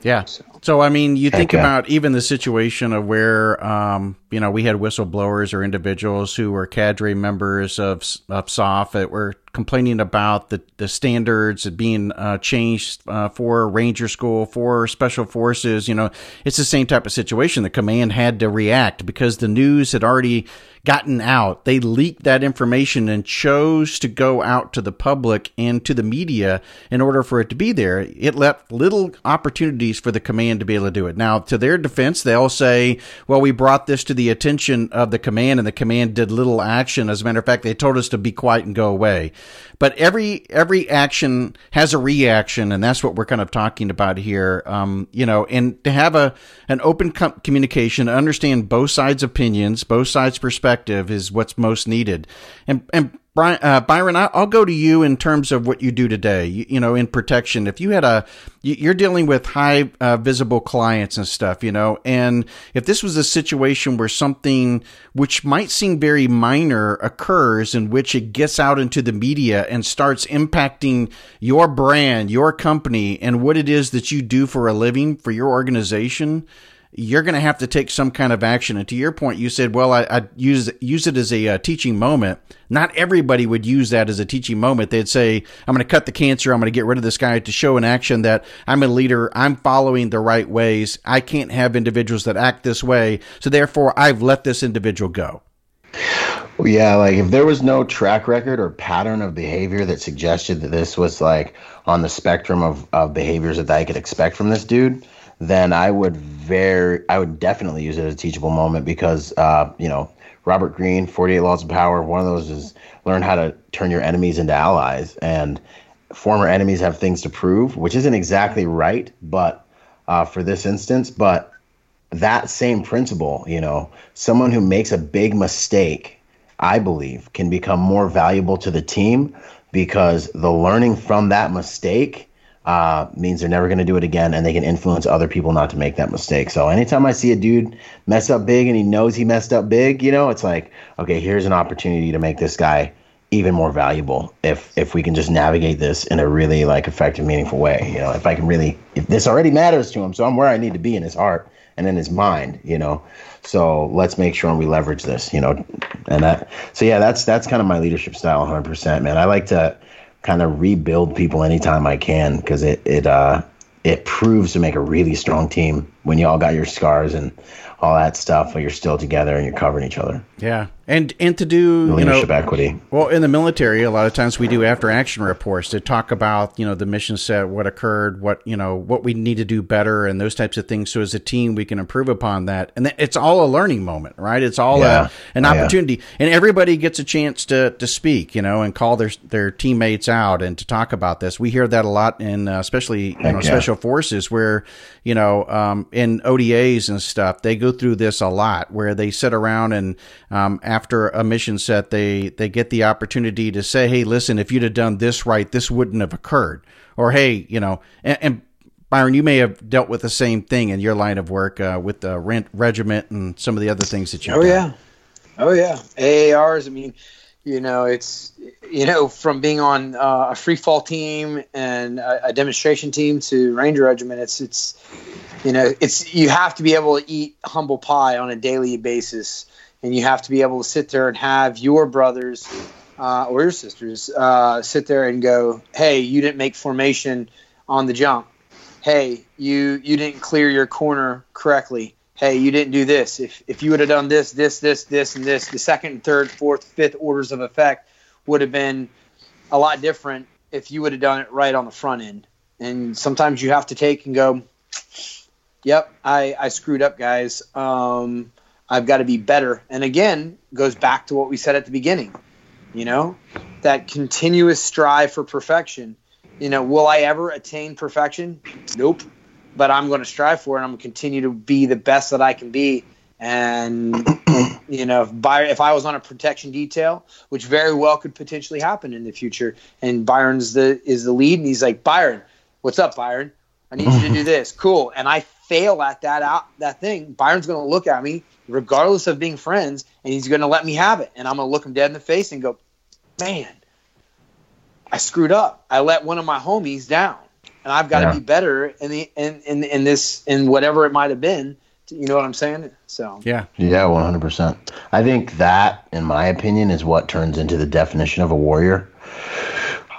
[SPEAKER 1] Yeah. So, so I mean, you think about even the situation of where, um, you know, we had whistleblowers or individuals who were cadre members of, of SOF that were complaining about the, the standards being uh, changed uh, for Ranger School, for Special Forces. You know, it's the same type of situation. The command had to react because the news had already gotten out. They leaked that information and chose to go out to the public and to the media in order for it to be there. It left little opportunities for the command to be able to do it. Now, to their defense, they'll say, well, we brought this to the attention of the command and the command did little action. As a matter of fact, they told us to be quiet and go away. But every, every action has a reaction. And that's what we're kind of talking about here. Um, you know, and to have a, an open com- communication, understand both sides' opinions, both sides' perspective is what's most needed. And, and Brian, uh, Byron, I'll go to you in terms of what you do today. You, you know, in protection, if you had a, you're dealing with high uh, visible clients and stuff, you know, and if this was a situation where something which might seem very minor occurs, in which it gets out into the media and starts impacting your brand, your company, and what it is that you do for a living for your organization, you're going to have to take some kind of action. And to your point, you said, well, I, I use, use it as a uh, teaching moment. Not everybody would use that as a teaching moment. They'd say, I'm going to cut the cancer. I'm going to get rid of this guy to show in action that I'm a leader. I'm following the right ways. I can't have individuals that act this way. So therefore, I've let this individual go.
[SPEAKER 3] Yeah, like if there was no track record or pattern of behavior that suggested that this was like on the spectrum of, of behaviors that I could expect from this dude, then I would very, I would definitely use it as a teachable moment because, uh, you know, Robert Greene, 48 Laws of Power, one of those is learn how to turn your enemies into allies. And former enemies have things to prove, which isn't exactly right, but uh, for this instance, but that same principle, you know, someone who makes a big mistake, I believe, can become more valuable to the team because the learning from that mistake uh, means they're never going to do it again and they can influence other people not to make that mistake. So anytime I see a dude mess up big and he knows he messed up big, you know, it's like, okay, here's an opportunity to make this guy even more valuable if if we can just navigate this in a really like effective, meaningful way. You know, if I can really, if this already matters to him, so I'm where I need to be in his heart and in his mind. You know, so let's make sure we leverage this. You know, and that. So yeah, that's that's kind of my leadership style, 100 percent, man. I like to kind of rebuild people anytime I can because it it uh it proves to make a really strong team when you all got your scars and all that stuff, but you're still together and you're covering each other.
[SPEAKER 1] Yeah, and and to do
[SPEAKER 3] leadership
[SPEAKER 1] you know,
[SPEAKER 3] equity.
[SPEAKER 1] Well, in the military, a lot of times we do after action reports to talk about you know the mission set, what occurred, what you know what we need to do better, and those types of things. So as a team, we can improve upon that, and it's all a learning moment, right? It's all yeah. a, an opportunity, yeah. and everybody gets a chance to to speak, you know, and call their their teammates out and to talk about this. We hear that a lot in uh, especially you know yeah. special forces where you know um, in ODAs and stuff they go through this a lot where they sit around and um, after a mission set, they they get the opportunity to say, "Hey, listen, if you'd have done this right, this wouldn't have occurred," or "Hey, you know," and, and Byron, you may have dealt with the same thing in your line of work uh, with the rent regiment and some of the other things that you.
[SPEAKER 2] Oh done. yeah, oh yeah, AARs. I mean, you know, it's you know from being on uh, a free fall team and a, a, demonstration team to Ranger Regiment. It's it's you know it's you have to be able to eat humble pie on a daily basis and you have to be able to sit there and have your brothers uh, or your sisters uh, sit there and go, "Hey, you didn't make formation on the jump. Hey, you you didn't clear your corner correctly. Hey, you didn't do this. If if you would have done this, this, this, this, and this, the second, third, fourth, fifth orders of effect would have been a lot different if you would have done it right on the front end. And sometimes you have to take and go, "Yep, I I screwed up, guys." Um, I've got to be better. And again, goes back to what we said at the beginning. You know, that continuous strive for perfection. You know, will I ever attain perfection? Nope. But I'm going to strive for it. I'm going to continue to be the best that I can be. And you know, if, Byron, if I was on a protection detail, which very well could potentially happen in the future, and Byron's the is the lead, and he's like, Byron, what's up, Byron? I need you to do this. Cool. And I fail at that out that thing. Byron's going to look at me regardless of being friends, and he's going to let me have it. And I'm going to look him dead in the face and go, man, I screwed up. I let one of my homies down, and I've got to yeah. be better in the in, in in this in whatever it might have been. You know what I'm saying? So
[SPEAKER 1] yeah,
[SPEAKER 3] yeah, 100. percent I think that, in my opinion, is what turns into the definition of a warrior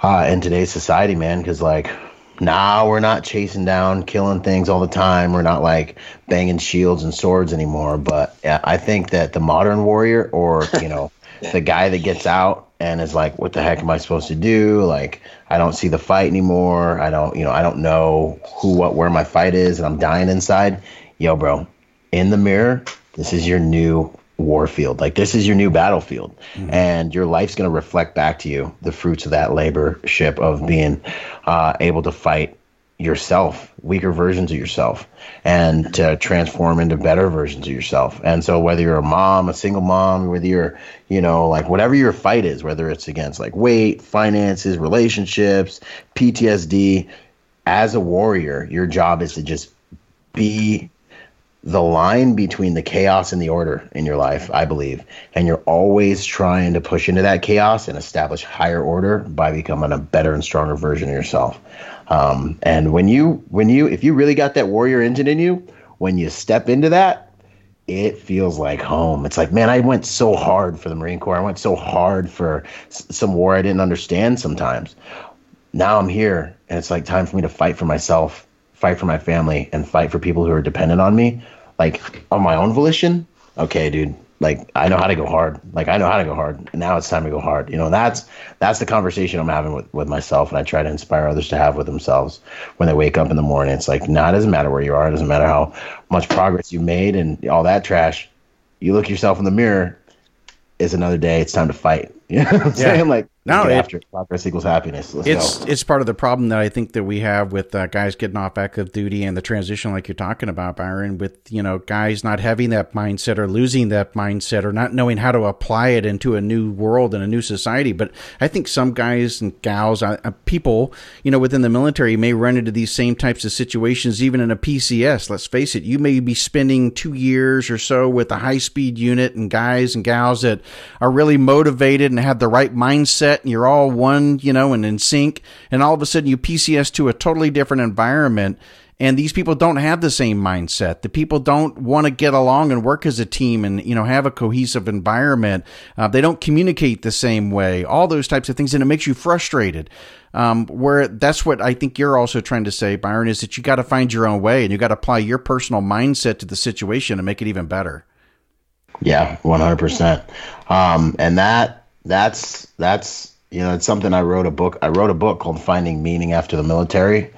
[SPEAKER 3] uh, in today's society, man. Because like Nah, we're not chasing down, killing things all the time. We're not like banging shields and swords anymore. But yeah, I think that the modern warrior, or you know, the guy that gets out and is like, "What the heck am I supposed to do?" Like, I don't see the fight anymore. I don't, you know, I don't know who, what, where my fight is, and I'm dying inside. Yo, bro, in the mirror, this is your new warfield. Like this is your new battlefield, mm-hmm. and your life's going to reflect back to you the fruits of that labor ship of being uh, able to fight yourself, weaker versions of yourself, and to transform into better versions of yourself. And so, whether you're a mom, a single mom, whether you're, you know, like whatever your fight is, whether it's against like weight, finances, relationships, PTSD, as a warrior, your job is to just be the line between the chaos and the order in your life, I believe. And you're always trying to push into that chaos and establish higher order by becoming a better and stronger version of yourself. Um, and when you, when you, if you really got that warrior engine in you, when you step into that, it feels like home. It's like, man, I went so hard for the Marine Corps. I went so hard for s- some war I didn't understand sometimes. Now I'm here, and it's like time for me to fight for myself fight for my family and fight for people who are dependent on me, like on my own volition, okay, dude, like I know how to go hard. Like I know how to go hard. Now it's time to go hard. You know, that's that's the conversation I'm having with, with myself and I try to inspire others to have with themselves when they wake up in the morning. It's like, nah, it doesn't matter where you are, it doesn't matter how much progress you made and all that trash. You look yourself in the mirror, it's another day, it's time to fight. You know what I'm yeah. saying? Like no, it, after progress equals happiness. Let's
[SPEAKER 1] it's
[SPEAKER 3] go.
[SPEAKER 1] it's part of the problem that I think that we have with uh, guys getting off active duty and the transition, like you're talking about, Byron, with you know guys not having that mindset or losing that mindset or not knowing how to apply it into a new world and a new society. But I think some guys and gals, uh, uh people, you know, within the military may run into these same types of situations, even in a PCS. Let's face it, you may be spending two years or so with a high speed unit and guys and gals that are really motivated and have the right mindset and you're all one, you know, and in sync. And all of a sudden you PCS to a totally different environment and these people don't have the same mindset. The people don't want to get along and work as a team and you know have a cohesive environment. Uh, they don't communicate the same way. All those types of things, and it makes you frustrated. Um, where that's what I think you're also trying to say, Byron, is that you got to find your own way and you got to apply your personal mindset to the situation and make it even better.
[SPEAKER 3] Yeah, one hundred percent. Um, and that that's that's you know it's something I wrote a book. I wrote a book called Finding Meaning After the Military.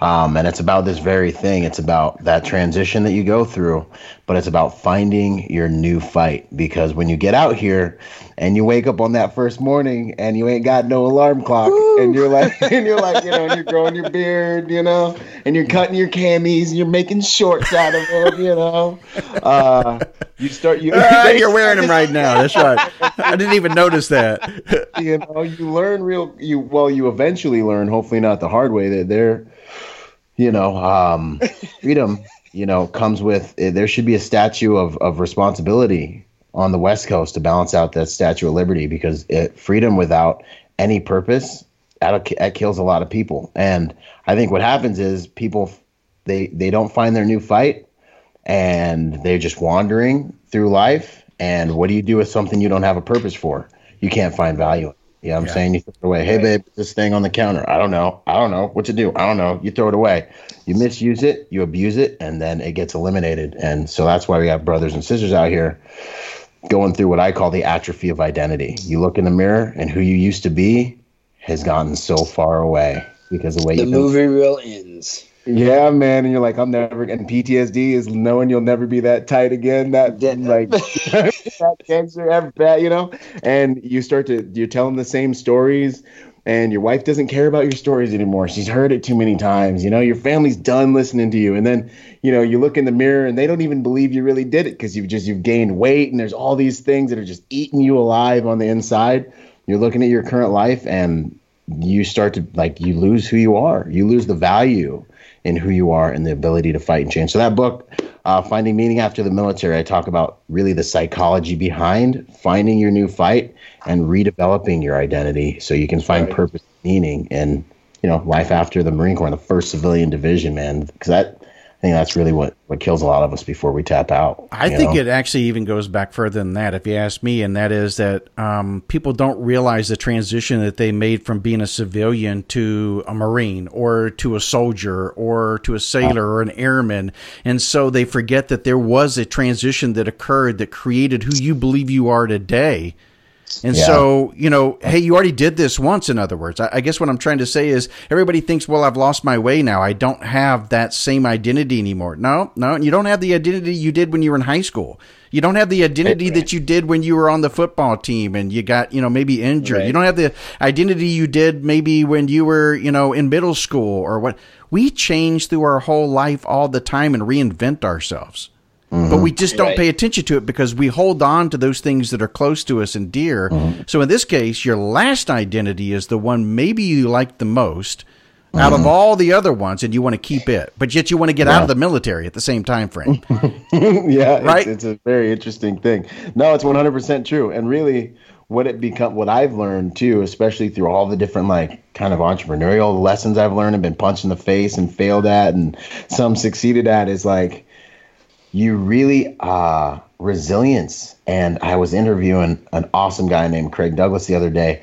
[SPEAKER 3] Um, and it's about this very thing. It's about that transition that you go through, but it's about finding your new fight. Because when you get out here and you wake up on that first morning and you ain't got no alarm clock, and you're like, and you're like, you know, and you're growing your beard, you know, and you're cutting your camis and you're making shorts out of them, you know, uh, you start you.
[SPEAKER 1] Uh, you're wearing them right now. That's right. I didn't even notice that.
[SPEAKER 3] you know, you learn real. You well, you eventually learn. Hopefully, not the hard way. That they're you know, um, freedom, you know, comes with eh, there should be a statue of, of responsibility on the West Coast to balance out that Statue of Liberty because it, freedom without any purpose that kills a lot of people. And I think what happens is people they they don't find their new fight and they're just wandering through life. And what do you do with something you don't have a purpose for? You can't find value. You know what I'm yeah. saying? You throw it away. Hey, babe, this thing on the counter. I don't know. I don't know what to do. I don't know. You throw it away. You misuse it, you abuse it, and then it gets eliminated. And so that's why we have brothers and sisters out here going through what I call the atrophy of identity. You look in the mirror, and who you used to be has gotten so far away because the way
[SPEAKER 2] the
[SPEAKER 3] you
[SPEAKER 2] movie reel ends.
[SPEAKER 3] Yeah, man, and you're like, I'm never. And PTSD is knowing you'll never be that tight again. That like that cancer ever bad, you know. And you start to you're telling the same stories, and your wife doesn't care about your stories anymore. She's heard it too many times. You know, your family's done listening to you, and then you know you look in the mirror and they don't even believe you really did it because you've just you've gained weight, and there's all these things that are just eating you alive on the inside. You're looking at your current life and you start to like you lose who you are. You lose the value in who you are and the ability to fight and change. So that book, uh, Finding Meaning After the Military, I talk about really the psychology behind finding your new fight and redeveloping your identity so you can find right. purpose, meaning, and you know life after the Marine Corps, the First Civilian Division, man. Because that I think that's really what, what kills a lot of us before we tap out.
[SPEAKER 1] I think know? it actually even goes back further than that, if you ask me, and that is that um, people don't realize the transition that they made from being a civilian to a Marine or to a soldier or to a sailor or an airman. And so they forget that there was a transition that occurred that created who you believe you are today and yeah. so, you know, hey, you already did this once, in other words. I, I, guess what I'm trying to say is everybody thinks, well, I've lost my way now. I don't have that same identity anymore. No, no, you don't have the identity you did when you were in high school. You don't have the identity right. that you did when you were on the football team and you got, you know, maybe injured. Right. You don't have the identity you did maybe when you were, you know, in middle school or what. We change through our whole life all the time and reinvent ourselves. Mm-hmm. But we just don't right. pay attention to it because we hold on to those things that are close to us and dear. Mm-hmm. So in this case, your last identity is the one maybe you like the most mm-hmm. out of mm-hmm. all the other ones, and you want to keep it, but yet you want to get yeah. out of the military at the same time frame.
[SPEAKER 3] yeah, right. It's, it's, a very interesting thing. No, it's one hundred percent true, and really. What it become, what I've learned too, especially through all the different like kind of entrepreneurial lessons I've learned and been punched in the face and failed at, and some succeeded at, is like you really uh resilience. And i was interviewing an awesome guy named craig douglas the other day.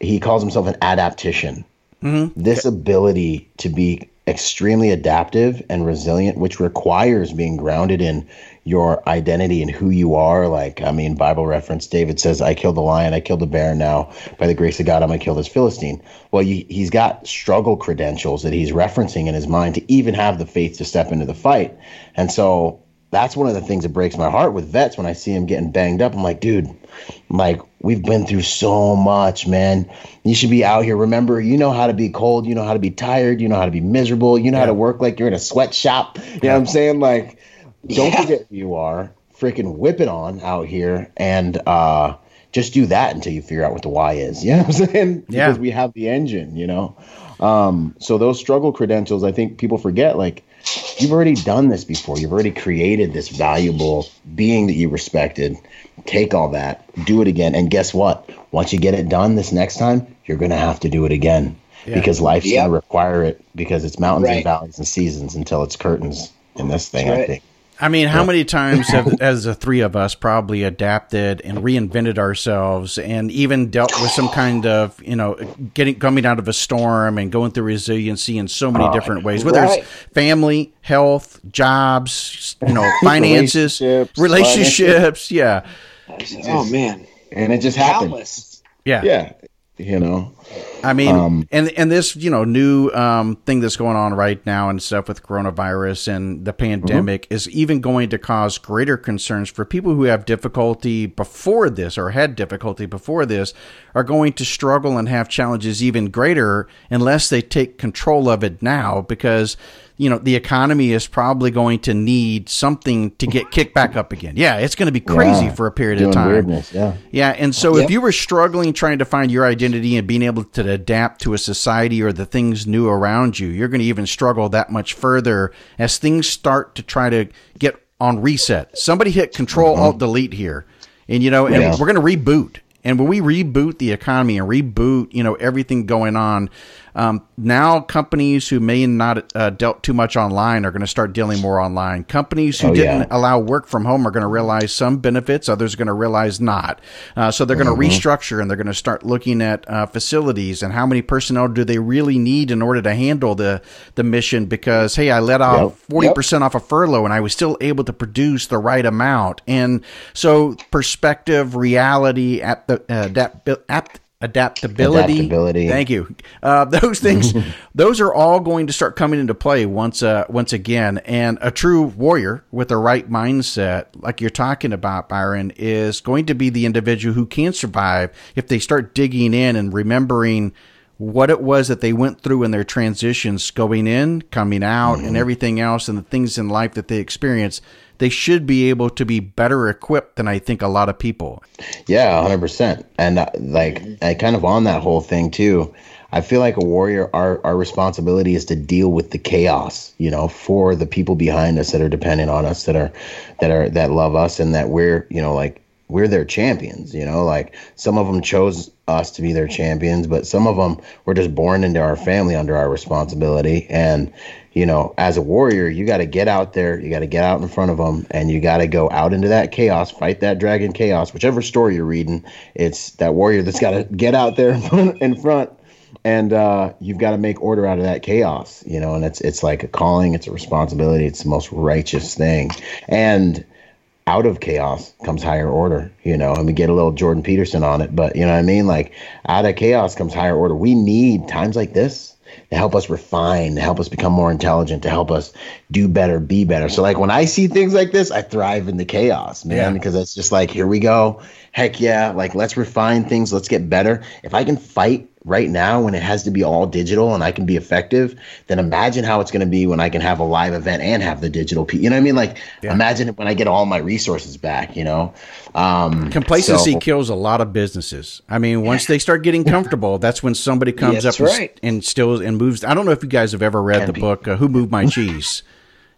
[SPEAKER 3] He calls himself an adaptician mm-hmm. this ability to be extremely adaptive and resilient which requires being grounded in your identity and who you are like i mean bible reference david says i killed the lion i killed the bear now by the grace of god i'm gonna kill this philistine well you, he's got struggle credentials that he's referencing in his mind to even have the faith to step into the fight and so that's one of the things that breaks my heart with vets when I see them getting banged up. I'm like, dude, I'm like, we've been through so much, man. You should be out here. Remember, you know how to be cold, you know how to be tired, you know how to be miserable, you know yeah. how to work like you're in a sweatshop. You know what I'm saying? Like, don't yeah. forget who you are. Freaking whip it on out here and uh just do that until you figure out what the why is. You know what I'm saying? Yeah. Because we have the engine, you know. Um, so those struggle credentials, I think people forget, like you've already done this before. You've already created this valuable being that you respected. Take all that, do it again, and guess what? Once you get it done this next time, you're going to have to do it again yeah. because life's yep. going to require it because it's mountains right. and valleys and seasons until it's curtains in this thing. Right. I think.
[SPEAKER 1] I mean, how many times have, as the three of us, probably adapted and reinvented ourselves, and even dealt with some kind of, you know, getting coming out of a storm and going through resiliency in so many oh, different ways, whether right. it's family, health, jobs, you know, finances, relationships, relationships yeah.
[SPEAKER 2] oh man,
[SPEAKER 3] and it just happens.
[SPEAKER 1] Yeah,
[SPEAKER 3] yeah, you know.
[SPEAKER 1] I mean, um, and and this you know new um, thing that's going on right now and stuff with coronavirus and the pandemic mm-hmm. is even going to cause greater concerns for people who have difficulty before this or had difficulty before this are going to struggle and have challenges even greater unless they take control of it now because you know the economy is probably going to need something to get kicked back up again. Yeah, it's going to be crazy yeah, for a period of time. Weirdness, yeah, yeah, and so yep. if you were struggling trying to find your identity and being able to adapt to a society or the things new around you, you're going to even struggle that much further as things start to try to get on reset. Somebody hit Control uh-huh. Alt Delete here, and you know, and yeah. we're going to reboot. And when we reboot the economy and reboot, you know, everything going on, um, now, companies who may not uh, dealt too much online are going to start dealing more online. Companies who oh, didn't yeah. allow work from home are going to realize some benefits, others are going to realize not. Uh, so they're going to mm-hmm. restructure and they're going to start looking at uh, facilities and how many personnel do they really need in order to handle the the mission. Because hey, I let off forty yep. percent off a furlough and I was still able to produce the right amount. And so perspective, reality, at the uh, at adaptability. Adaptability. Thank you. Uh, those things, those are all going to start coming into play once, uh, once again. And a true warrior with the right mindset, like you're talking about, Byron, is going to be the individual who can survive if they start digging in and remembering what it was that they went through in their transitions going in, coming out, mm-hmm. and everything else, and the things in life that they experience they should be able to be better equipped than I think a lot of people.
[SPEAKER 3] Yeah, 100%. And uh, like, I kind of on that whole thing too. I feel like a warrior, our, our responsibility is to deal with the chaos, you know, for the people behind us that are dependent on us, that are, that are, that love us and that we're, you know, like we're their champions, you know, like some of them chose us to be their champions, but some of them were just born into our family under our responsibility. And, you know, as a warrior, you got to get out there, you got to get out in front of them, and you got to go out into that chaos, fight that dragon chaos. Whichever story you're reading, it's that warrior that's got to get out there in front, and uh, you've got to make order out of that chaos. You know, and it's it's like a calling, it's a responsibility, it's the most righteous thing, and out of chaos comes higher order, you know, and we get a little Jordan Peterson on it, but you know what I mean? Like out of chaos comes higher order. We need times like this to help us refine, to help us become more intelligent, to help us do better, be better. So like when I see things like this, I thrive in the chaos, man, yeah. because it's just like, here we go. Heck yeah. Like let's refine things. Let's get better. If I can fight right now when it has to be all digital and I can be effective, then imagine how it's going to be when I can have a live event and have the digital piece. You know what I mean? Like yeah. imagine when I get all my resources back, you know?
[SPEAKER 1] Um, Complacency so, kills a lot of businesses. I mean, once they start getting comfortable, that's when somebody comes up right. and, and still and moves. I don't know if you guys have ever read can the be. book, uh, Who Moved My Cheese?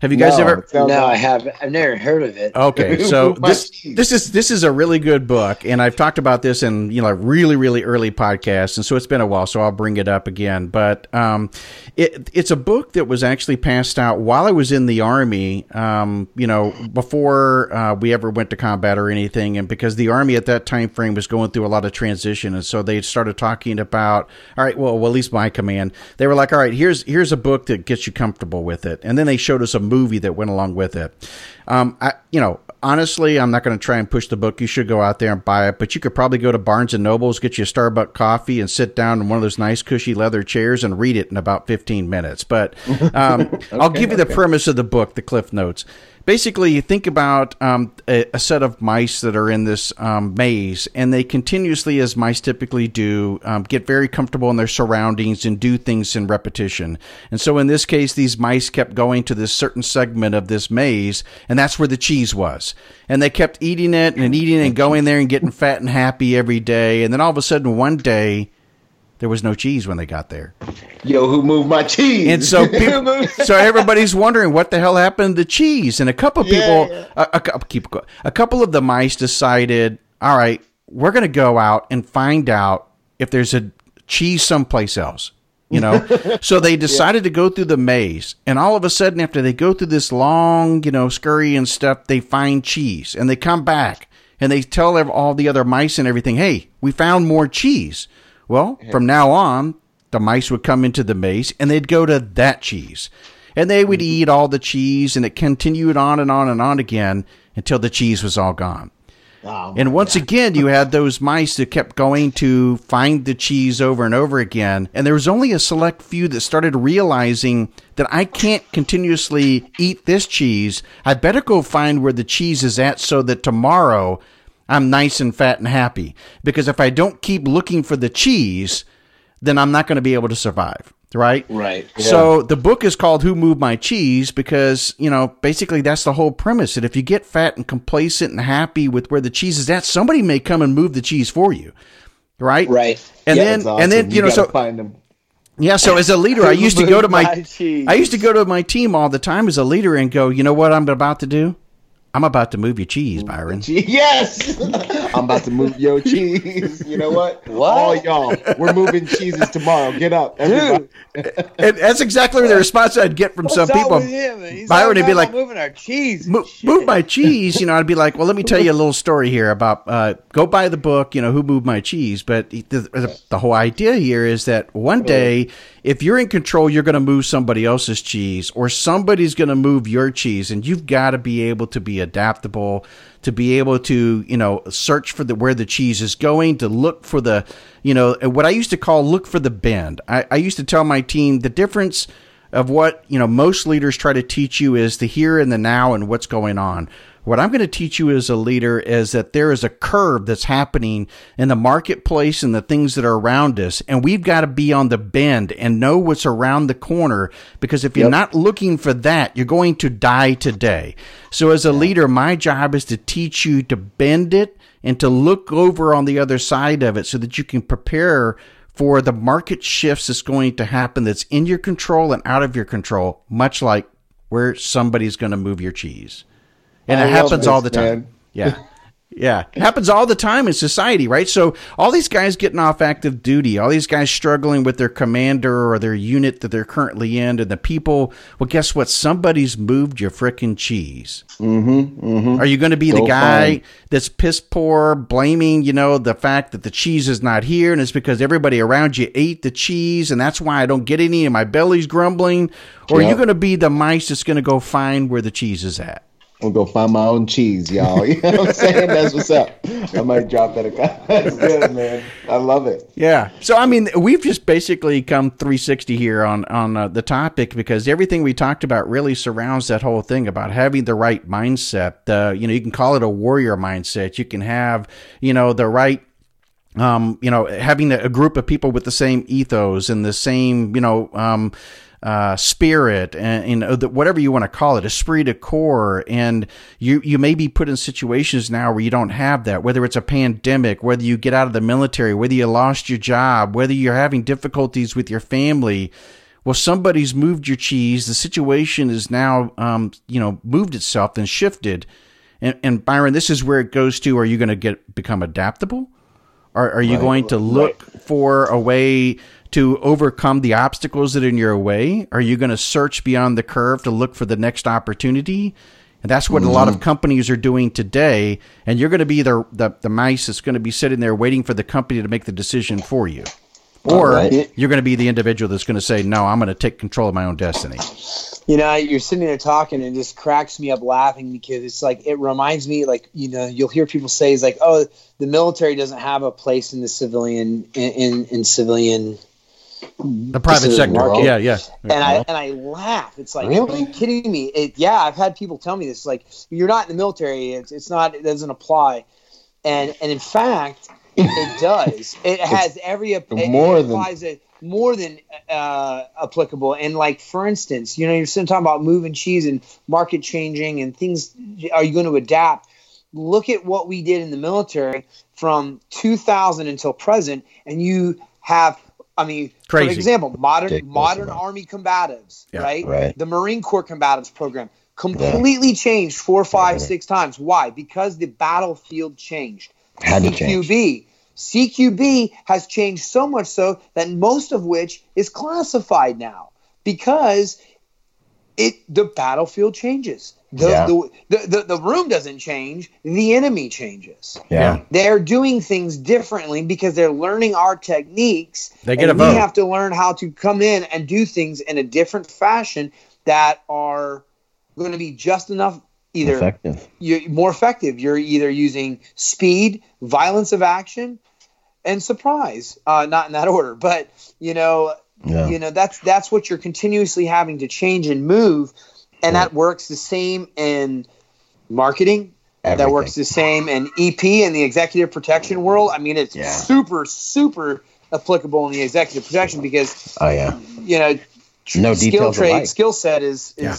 [SPEAKER 1] Have you guys
[SPEAKER 2] no,
[SPEAKER 1] ever?
[SPEAKER 2] No, I have. I've never heard of it.
[SPEAKER 1] Okay, so this this is this is a really good book, and I've talked about this in you know really really early podcasts, and so it's been a while, so I'll bring it up again. But um, it it's a book that was actually passed out while I was in the army. Um, you know, before uh, we ever went to combat or anything, and because the army at that time frame was going through a lot of transition, and so they started talking about all right, well, well at least my command, they were like, all right, here's here's a book that gets you comfortable with it, and then they showed us a movie that went along with it. Um, I, you know, honestly, I'm not going to try and push the book. You should go out there and buy it, but you could probably go to Barnes and Nobles, get you a Starbucks coffee, and sit down in one of those nice, cushy leather chairs and read it in about 15 minutes. But um, okay, I'll give you the premise of the book, the Cliff Notes basically you think about um, a, a, set of mice that are in this um, maze and they continuously as mice typically do um, get very comfortable in their surroundings and do things in repetition. And so in this case these mice kept going to this certain segment of this maze and that's where the cheese was. And they kept eating it and eating and going there and getting fat and happy every day. And then all of a sudden one day there was no cheese when they got there.
[SPEAKER 4] Yo, who moved my cheese?
[SPEAKER 1] And so people, so everybody's wondering what the hell happened to cheese. And a couple of people,
[SPEAKER 4] Yeah,
[SPEAKER 1] A, a, keep a couple of the mice decided, all right, we're going to go out and find out if there's a cheese someplace else. You know, so they decided to go through the maze, and all of a sudden, after they go through this long, you know, scurry and stuff, they find cheese, and they come back and they tell all the other mice and everything, "Hey, we found more cheese." Well, from now on, the mice would come into the maze and they'd go to that cheese. And they would mm-hmm. eat all the cheese and it continued on and on and on again until the cheese was all gone.
[SPEAKER 4] Oh,
[SPEAKER 1] And once again, you had those mice that kept going to find the cheese over and over again. And there was only a select few that started realizing that I can't continuously eat this cheese. I better go find where the cheese is at so that tomorrow I'm nice and fat and happy. Because if I don't keep looking for the cheese, then I'm not going to be able to survive. Right?
[SPEAKER 2] Right.
[SPEAKER 1] So the book is called Who Moved My Cheese because, you know, basically that's the whole premise that if you get fat and complacent and happy with where the cheese is at, somebody may come and move the cheese for you. Right?
[SPEAKER 2] Right.
[SPEAKER 1] And
[SPEAKER 2] Yeah,
[SPEAKER 1] then
[SPEAKER 4] awesome.
[SPEAKER 1] and then you, know so
[SPEAKER 4] find them.
[SPEAKER 1] yeah, so as a leader I used to go to my
[SPEAKER 2] My.
[SPEAKER 1] I used to go to my team all the time as a leader and go, "You know what I'm about to do? I'm about to move your cheese, Byron."
[SPEAKER 4] Yes, I'm about to move your cheese. You know what?
[SPEAKER 2] What?
[SPEAKER 4] All y'all, we're moving cheeses tomorrow. Get up, everybody.
[SPEAKER 1] And that's exactly the response I'd get from some
[SPEAKER 2] What's up
[SPEAKER 1] people.
[SPEAKER 2] with him? He's
[SPEAKER 1] Byron
[SPEAKER 2] always
[SPEAKER 1] would be like,
[SPEAKER 2] moving our cheese.
[SPEAKER 1] Mo- move my cheese, you know, I'd be like, well, let me tell you a little story here about uh, go buy the book, you know, who moved my cheese. But the, the, the whole idea here is that one day, if you're in control, you're going to move somebody else's cheese, or somebody's going to move your cheese, and you've got to be able to be adaptable, to be able to, you know, search for the where the cheese is going, to look for the, you know, what I used to call look for the bend. I, I used to tell my team the difference of what you know most leaders try to teach you is the here and the now and what's going on what i'm going to teach you as a leader is that there is a curve that's happening in the marketplace and the things that are around us and we've got to be on the bend and know what's around the corner because if you're not looking for that you're going to die today. So as a leader my job is to teach you to bend it and to look over on the other side of it so that you can prepare for the market shifts that's going to happen that's in your control and out of your control, much like where somebody's going to move your cheese. And
[SPEAKER 4] I
[SPEAKER 1] it happens all the time.
[SPEAKER 4] man.
[SPEAKER 1] Yeah. Yeah. It happens all the time in society, right? So all these guys getting off active duty, all these guys struggling with their commander or their unit that they're currently in, and the people, well, guess what? Somebody's moved your frickin' cheese.
[SPEAKER 4] Mm-hmm. Mm-hmm.
[SPEAKER 1] Are you going to be the guy
[SPEAKER 4] find-
[SPEAKER 1] that's piss poor, blaming, you know, the fact that the cheese is not here and it's because everybody around you ate the cheese and that's why I don't get any and my belly's grumbling? Or are you
[SPEAKER 4] Yep.
[SPEAKER 1] going to be the mice that's going to go find where the cheese is at?
[SPEAKER 4] I'm gonna go find my own cheese, y'all. You know what I'm saying? That's what's up. I might drop that. That's good, man. I love it.
[SPEAKER 1] Yeah. So I mean, we've just basically come 360 here on on uh, the topic because everything we talked about really surrounds that whole thing about having the right mindset. Uh, you know, you can call it a warrior mindset. You can have, you know, the right um, you know, having a, a group of people with the same ethos and the same, you know, um, uh, spirit and, you know, the, whatever you want to call it, esprit de corps. And you, you may be put in situations now where you don't have that, whether it's a pandemic, whether you get out of the military, whether you lost your job, whether you're having difficulties with your family. Well, somebody's moved your cheese. The situation is now, um, you know, moved itself and shifted. And, and Byron, this is where it goes to. Are you going to get become adaptable? Are, are you
[SPEAKER 4] Right,
[SPEAKER 1] going to look for a way to overcome the obstacles that are in your way? Are you going to search beyond the curve to look for the next opportunity? And that's what a lot
[SPEAKER 4] Mm-hmm.
[SPEAKER 1] of companies are doing today. And you're going to be the, the, the mice that's going to be sitting there waiting for the company to make the decision for you. Or
[SPEAKER 4] right.
[SPEAKER 1] you're going to be the individual that's going to say, no, I'm going to take control of my own destiny.
[SPEAKER 2] You know, you're sitting there talking and it just cracks me up laughing because it's like it reminds me like you know you'll hear people say is like oh the military doesn't have a place in the civilian in in, in civilian
[SPEAKER 1] The private sector.
[SPEAKER 2] market.
[SPEAKER 1] Yeah, yeah.
[SPEAKER 2] and I and I laugh. It's like,
[SPEAKER 4] Really?
[SPEAKER 2] are you kidding me? It, yeah, I've had people tell me this. Like, you're not in the military. It's, it's not. It doesn't apply. And and in fact, it does. It has every. It,
[SPEAKER 4] more
[SPEAKER 2] it
[SPEAKER 4] than-
[SPEAKER 2] it more than uh, applicable. And like for instance, you know, you're sitting talking about moving cheese and market changing and things. Are you going to adapt? Look at what we did in the military from 2000 until present, and you have I mean,
[SPEAKER 1] Crazy.
[SPEAKER 2] for example, modern
[SPEAKER 3] Ridiculous
[SPEAKER 2] modern
[SPEAKER 3] amount.
[SPEAKER 2] Army combatives,
[SPEAKER 1] Yeah.
[SPEAKER 2] right?
[SPEAKER 3] Right.
[SPEAKER 2] The Marine Corps combatives program completely changed four, five,
[SPEAKER 3] Yeah.
[SPEAKER 2] six times. Why? Because the battlefield changed.
[SPEAKER 3] Had to change.
[SPEAKER 2] CQB. CQB has changed so much so that most of which is classified now because it the battlefield changes. The,
[SPEAKER 3] Yeah.
[SPEAKER 2] the, the, the, the room doesn't change, the enemy changes.
[SPEAKER 3] Yeah.
[SPEAKER 2] They're doing things differently because they're learning our techniques.
[SPEAKER 1] They get
[SPEAKER 2] and
[SPEAKER 1] a
[SPEAKER 2] we have to learn how to come in and do things in a different fashion that are going to be just enough either
[SPEAKER 3] Effective.
[SPEAKER 2] you're more effective. You're either using speed, violence of action, and surprise. Uh, not in that order, but you know,
[SPEAKER 3] Yeah.
[SPEAKER 2] you know that's that's what you're continuously having to change and move, and that works the same in marketing. That works the same in EP in the executive protection world. I mean, it's
[SPEAKER 3] Yeah.
[SPEAKER 2] super super applicable in the executive protection because
[SPEAKER 3] Oh yeah.
[SPEAKER 2] you know
[SPEAKER 3] No
[SPEAKER 2] skill trade skill set is is
[SPEAKER 1] Yeah.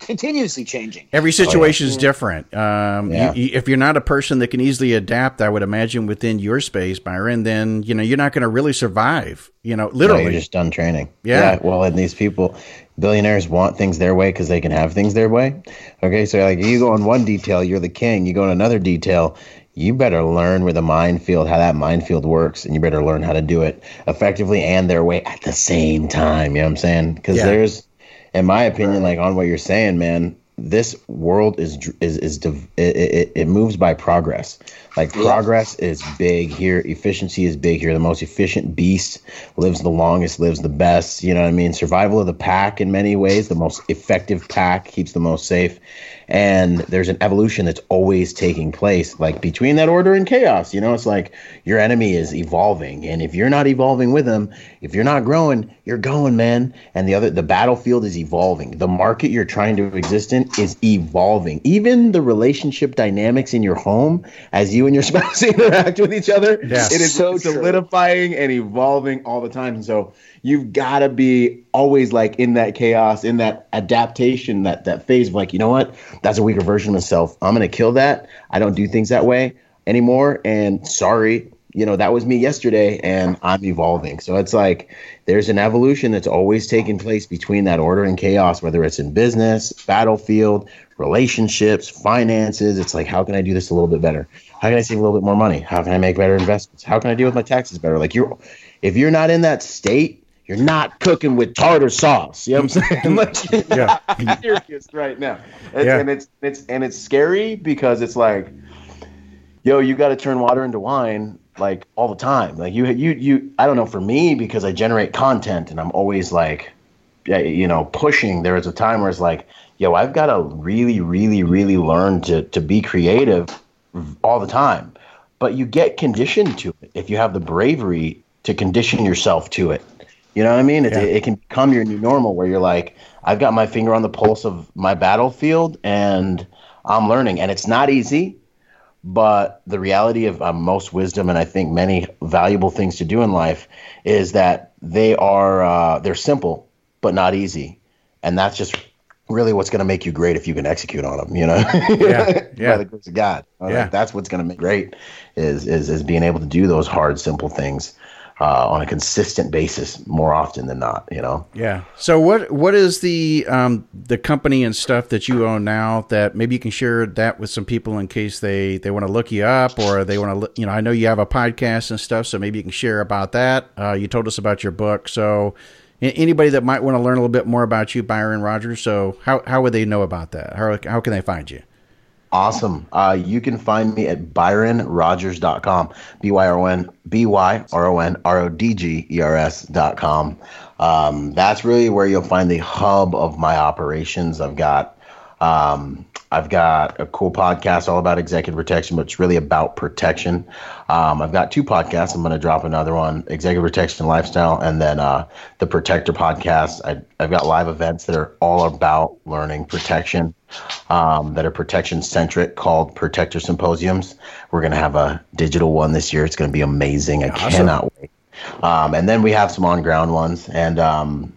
[SPEAKER 2] continuously changing.
[SPEAKER 1] Every situation is different. Um,
[SPEAKER 3] Yeah.
[SPEAKER 1] you, you, if you're not a person that can easily adapt, I would imagine within your space, Byron, then you know you're not going to really survive. You know,
[SPEAKER 3] No,
[SPEAKER 1] literally.
[SPEAKER 3] you're just done training.
[SPEAKER 1] Yeah.
[SPEAKER 3] Well, and these people, billionaires want things their way because they can have things their way. Okay. So, like, you go in one detail, you're the king. You go in another detail, you better learn where the minefield, how that minefield works, and you better learn how to do it effectively and their way at the same time. You know what I'm saying? Because
[SPEAKER 1] Yeah.
[SPEAKER 3] there's, in my opinion, like on what you're saying, man, this world is is is div- it, it, it moves by progress. Like progress is big here, efficiency is big here. The most efficient beast lives the longest, lives the best. You know what I mean? Survival of the pack in many ways. The most effective pack keeps the most safe. And there's an evolution that's always taking place, like between that order and chaos. You know, it's like your enemy is evolving, and if you're not evolving with them, if you're not growing, you're going, man. And the other, the battlefield is evolving. The market you're trying to exist in is evolving. Even the relationship dynamics in your home, as you and your spouse interact with each other,
[SPEAKER 1] Yeah.
[SPEAKER 3] it is
[SPEAKER 2] So true.
[SPEAKER 3] solidifying and evolving all the time. And so you've got to be always like in that chaos, in that adaptation, that that phase of like, you know what, that's a weaker version of myself. I'm gonna kill that. I don't do things that way anymore. And sorry, you know that was me yesterday, and I'm evolving. So it's like there's an evolution that's always taking place between that order and chaos, whether it's in business, battlefield, relationships, finances. It's like, how can I do this a little bit better? How can I save a little bit more money? How can I make better investments? How can I deal with my taxes better? Like you're, if you're not in that state, you're not cooking with tartar sauce. You know what I'm mm-hmm. saying? like, you're
[SPEAKER 1] Yeah.
[SPEAKER 3] not serious right now. And,
[SPEAKER 1] Yeah.
[SPEAKER 3] and it's it's and it's scary because it's like, yo, you got to turn water into wine like all the time. Like you you you. I don't know for me because I generate content and I'm always like, you know, pushing. There was a time where it's like, yo, I've got to really, really, really learn to to be creative all the time. But you get conditioned to it if you have the bravery to condition yourself to it. You know what I mean? It,
[SPEAKER 1] Yeah.
[SPEAKER 3] it can become your new normal where you're like, I've got my finger on the pulse of my battlefield and I'm learning. And it's not easy, but the reality of uh, most wisdom and I think many valuable things to do in life is that they are uh, they're simple but not easy, and that's just really what's going to make you great if you can execute on them. You know,
[SPEAKER 1] Yeah, yeah.
[SPEAKER 3] by the grace of God.
[SPEAKER 1] Yeah.
[SPEAKER 3] think that's what's going to make great is is is being able to do those hard, simple things uh, on a consistent basis more often than not. You know.
[SPEAKER 1] Yeah. So what what is the um, the company and stuff that you own now that maybe you can share that with some people in case they they want to look you up or they want to you know I know you have a podcast and stuff so maybe you can share about that. Uh, you told us about your book so. Anybody that might want to learn a little bit more about you, Byron Rodgers. So, how, how would they know about that? How, how can they find you?
[SPEAKER 3] Awesome. Uh, you can find me at byronrodgers.com. B Y R O N B Y R O N R O D G E R S dot com. Um, that's really where you'll find the hub of my operations. I've got um, I've got a cool podcast all about executive protection, but it's really about protection. Um, I've got two podcasts. I'm going to drop another one, Executive Protection Lifestyle, and then uh, the Protector podcast. I, I've got live events that are all about learning protection, um, that are protection centric, called Protector Symposiums. We're going to have a digital one this year. It's going to be amazing. I
[SPEAKER 1] Awesome.
[SPEAKER 3] cannot wait. Um, and then we have some on ground ones. And, um,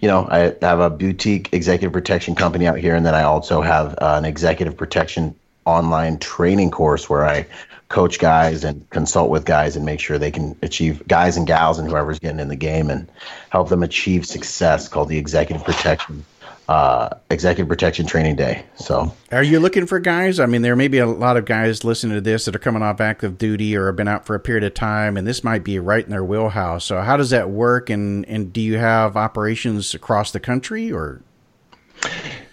[SPEAKER 3] you know, I have a boutique executive protection company out here. And then I also have uh, an executive protection online training course where I coach guys and consult with guys and make sure they can achieve guys and gals and whoever's getting in the game and help them achieve success called the executive protection uh, executive protection training day. So,
[SPEAKER 1] are you looking for guys? I mean, there may be a lot of guys listening to this that are coming off active duty or have been out for a period of time, and this might be right in their wheelhouse. So, how does that work? And and do you have operations across the country or?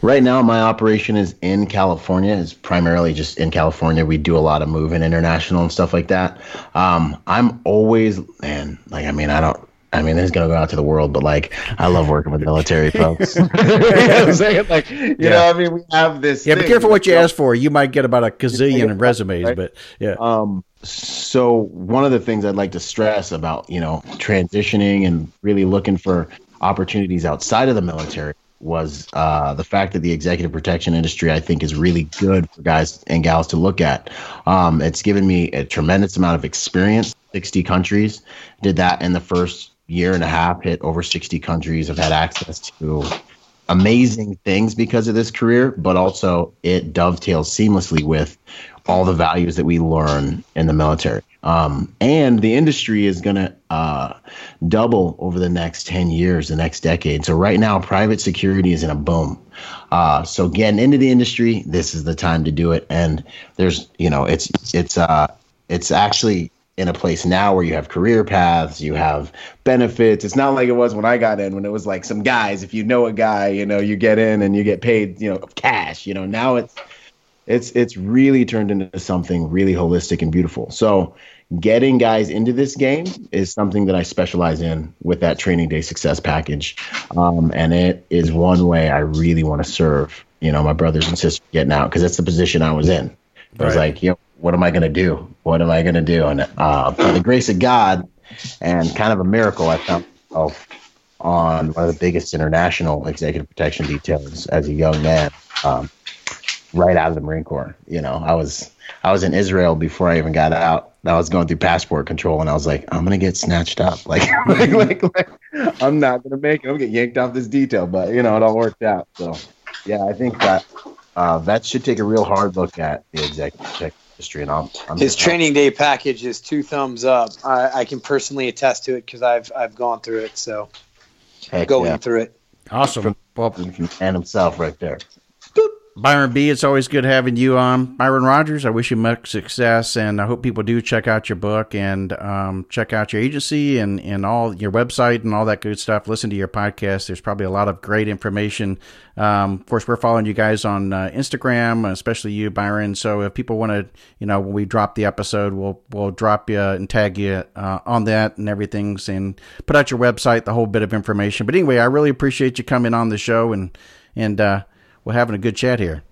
[SPEAKER 3] Right now, my operation is in California. It's primarily just in California. We do a lot of moving international and stuff like that. Um, I'm always, man, like, I mean, I don't, I mean, this is gonna go out to the world, but like, I love working with military folks. you know I'm saying? Like, you yeah. know, I mean, we have this.
[SPEAKER 1] Yeah, be careful what you ask for. You might get about a gazillion resumes, right? but yeah.
[SPEAKER 3] Um. So one of the things I'd like to stress about, you know, transitioning and really looking for opportunities outside of the military was uh, the fact that the executive protection industry, I think, is really good for guys and gals to look at. Um, it's given me a tremendous amount of experience. 60 countries did that in the first year and a half. Hit over 60 countries. I've had access to amazing things because of this career, but also it dovetails seamlessly with all the values that we learn in the military. Um, and the industry is going to uh, double over the next 10 years, the next decade. So, right now, private security is in a boom. Uh, so, getting into the industry, this is the time to do it. And there's, you know, it's, it's, uh, it's actually in a place now where you have career paths, you have benefits. It's not like it was when I got in, when it was like some guys. If you know a guy, you know, you get in and you get paid, you know, cash. You know, now it's it's it's really turned into something really holistic and beautiful. So getting guys into this game is something that I specialize in with that training day success package, um, and it is one way I really want to serve. You know, my brothers and sisters getting out because that's the position I was in. I was like, you know, what am I going to do? What am I going to do? And uh, by the grace of God and kind of a miracle, I found myself on one of the biggest international executive protection details as a young man. Um, right out of the Marine Corps. You know, I was I was in Israel before I even got out. I was going through passport control, and I was like, I'm gonna get snatched up. Like, like, like, like, I'm not gonna make it. I'm gonna get yanked off this detail, but you know, it all worked out. So, yeah, I think that uh, vets should take a real hard look at the executive industry. And I'm, I'm
[SPEAKER 2] his training day package is two thumbs up. I, I can personally attest to it because I've I've gone through it. So, Heck going yeah. through it.
[SPEAKER 1] Awesome. From,
[SPEAKER 3] well, and himself right there.
[SPEAKER 1] Byron B, it's always good having you on. Byron Rodgers, I wish you much success, and I hope people do check out your book and um, check out your agency and, and all your website and all that good stuff. Listen to your podcast. There's probably a lot of great information. Um, of course, we're following you guys on uh, Instagram, especially you, Byron. So if people want to, you know, when we drop the episode, we'll we'll drop you and tag you uh, on that and everything, and put out your website, the whole bit of information. But anyway, I really appreciate you coming on the show and and. Uh, we're having a good chat here.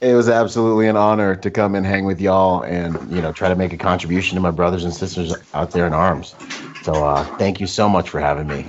[SPEAKER 3] It was absolutely an honor to come and hang with y'all and you know try to make a contribution to my brothers and sisters out there in arms. So uh, thank you so much for having me.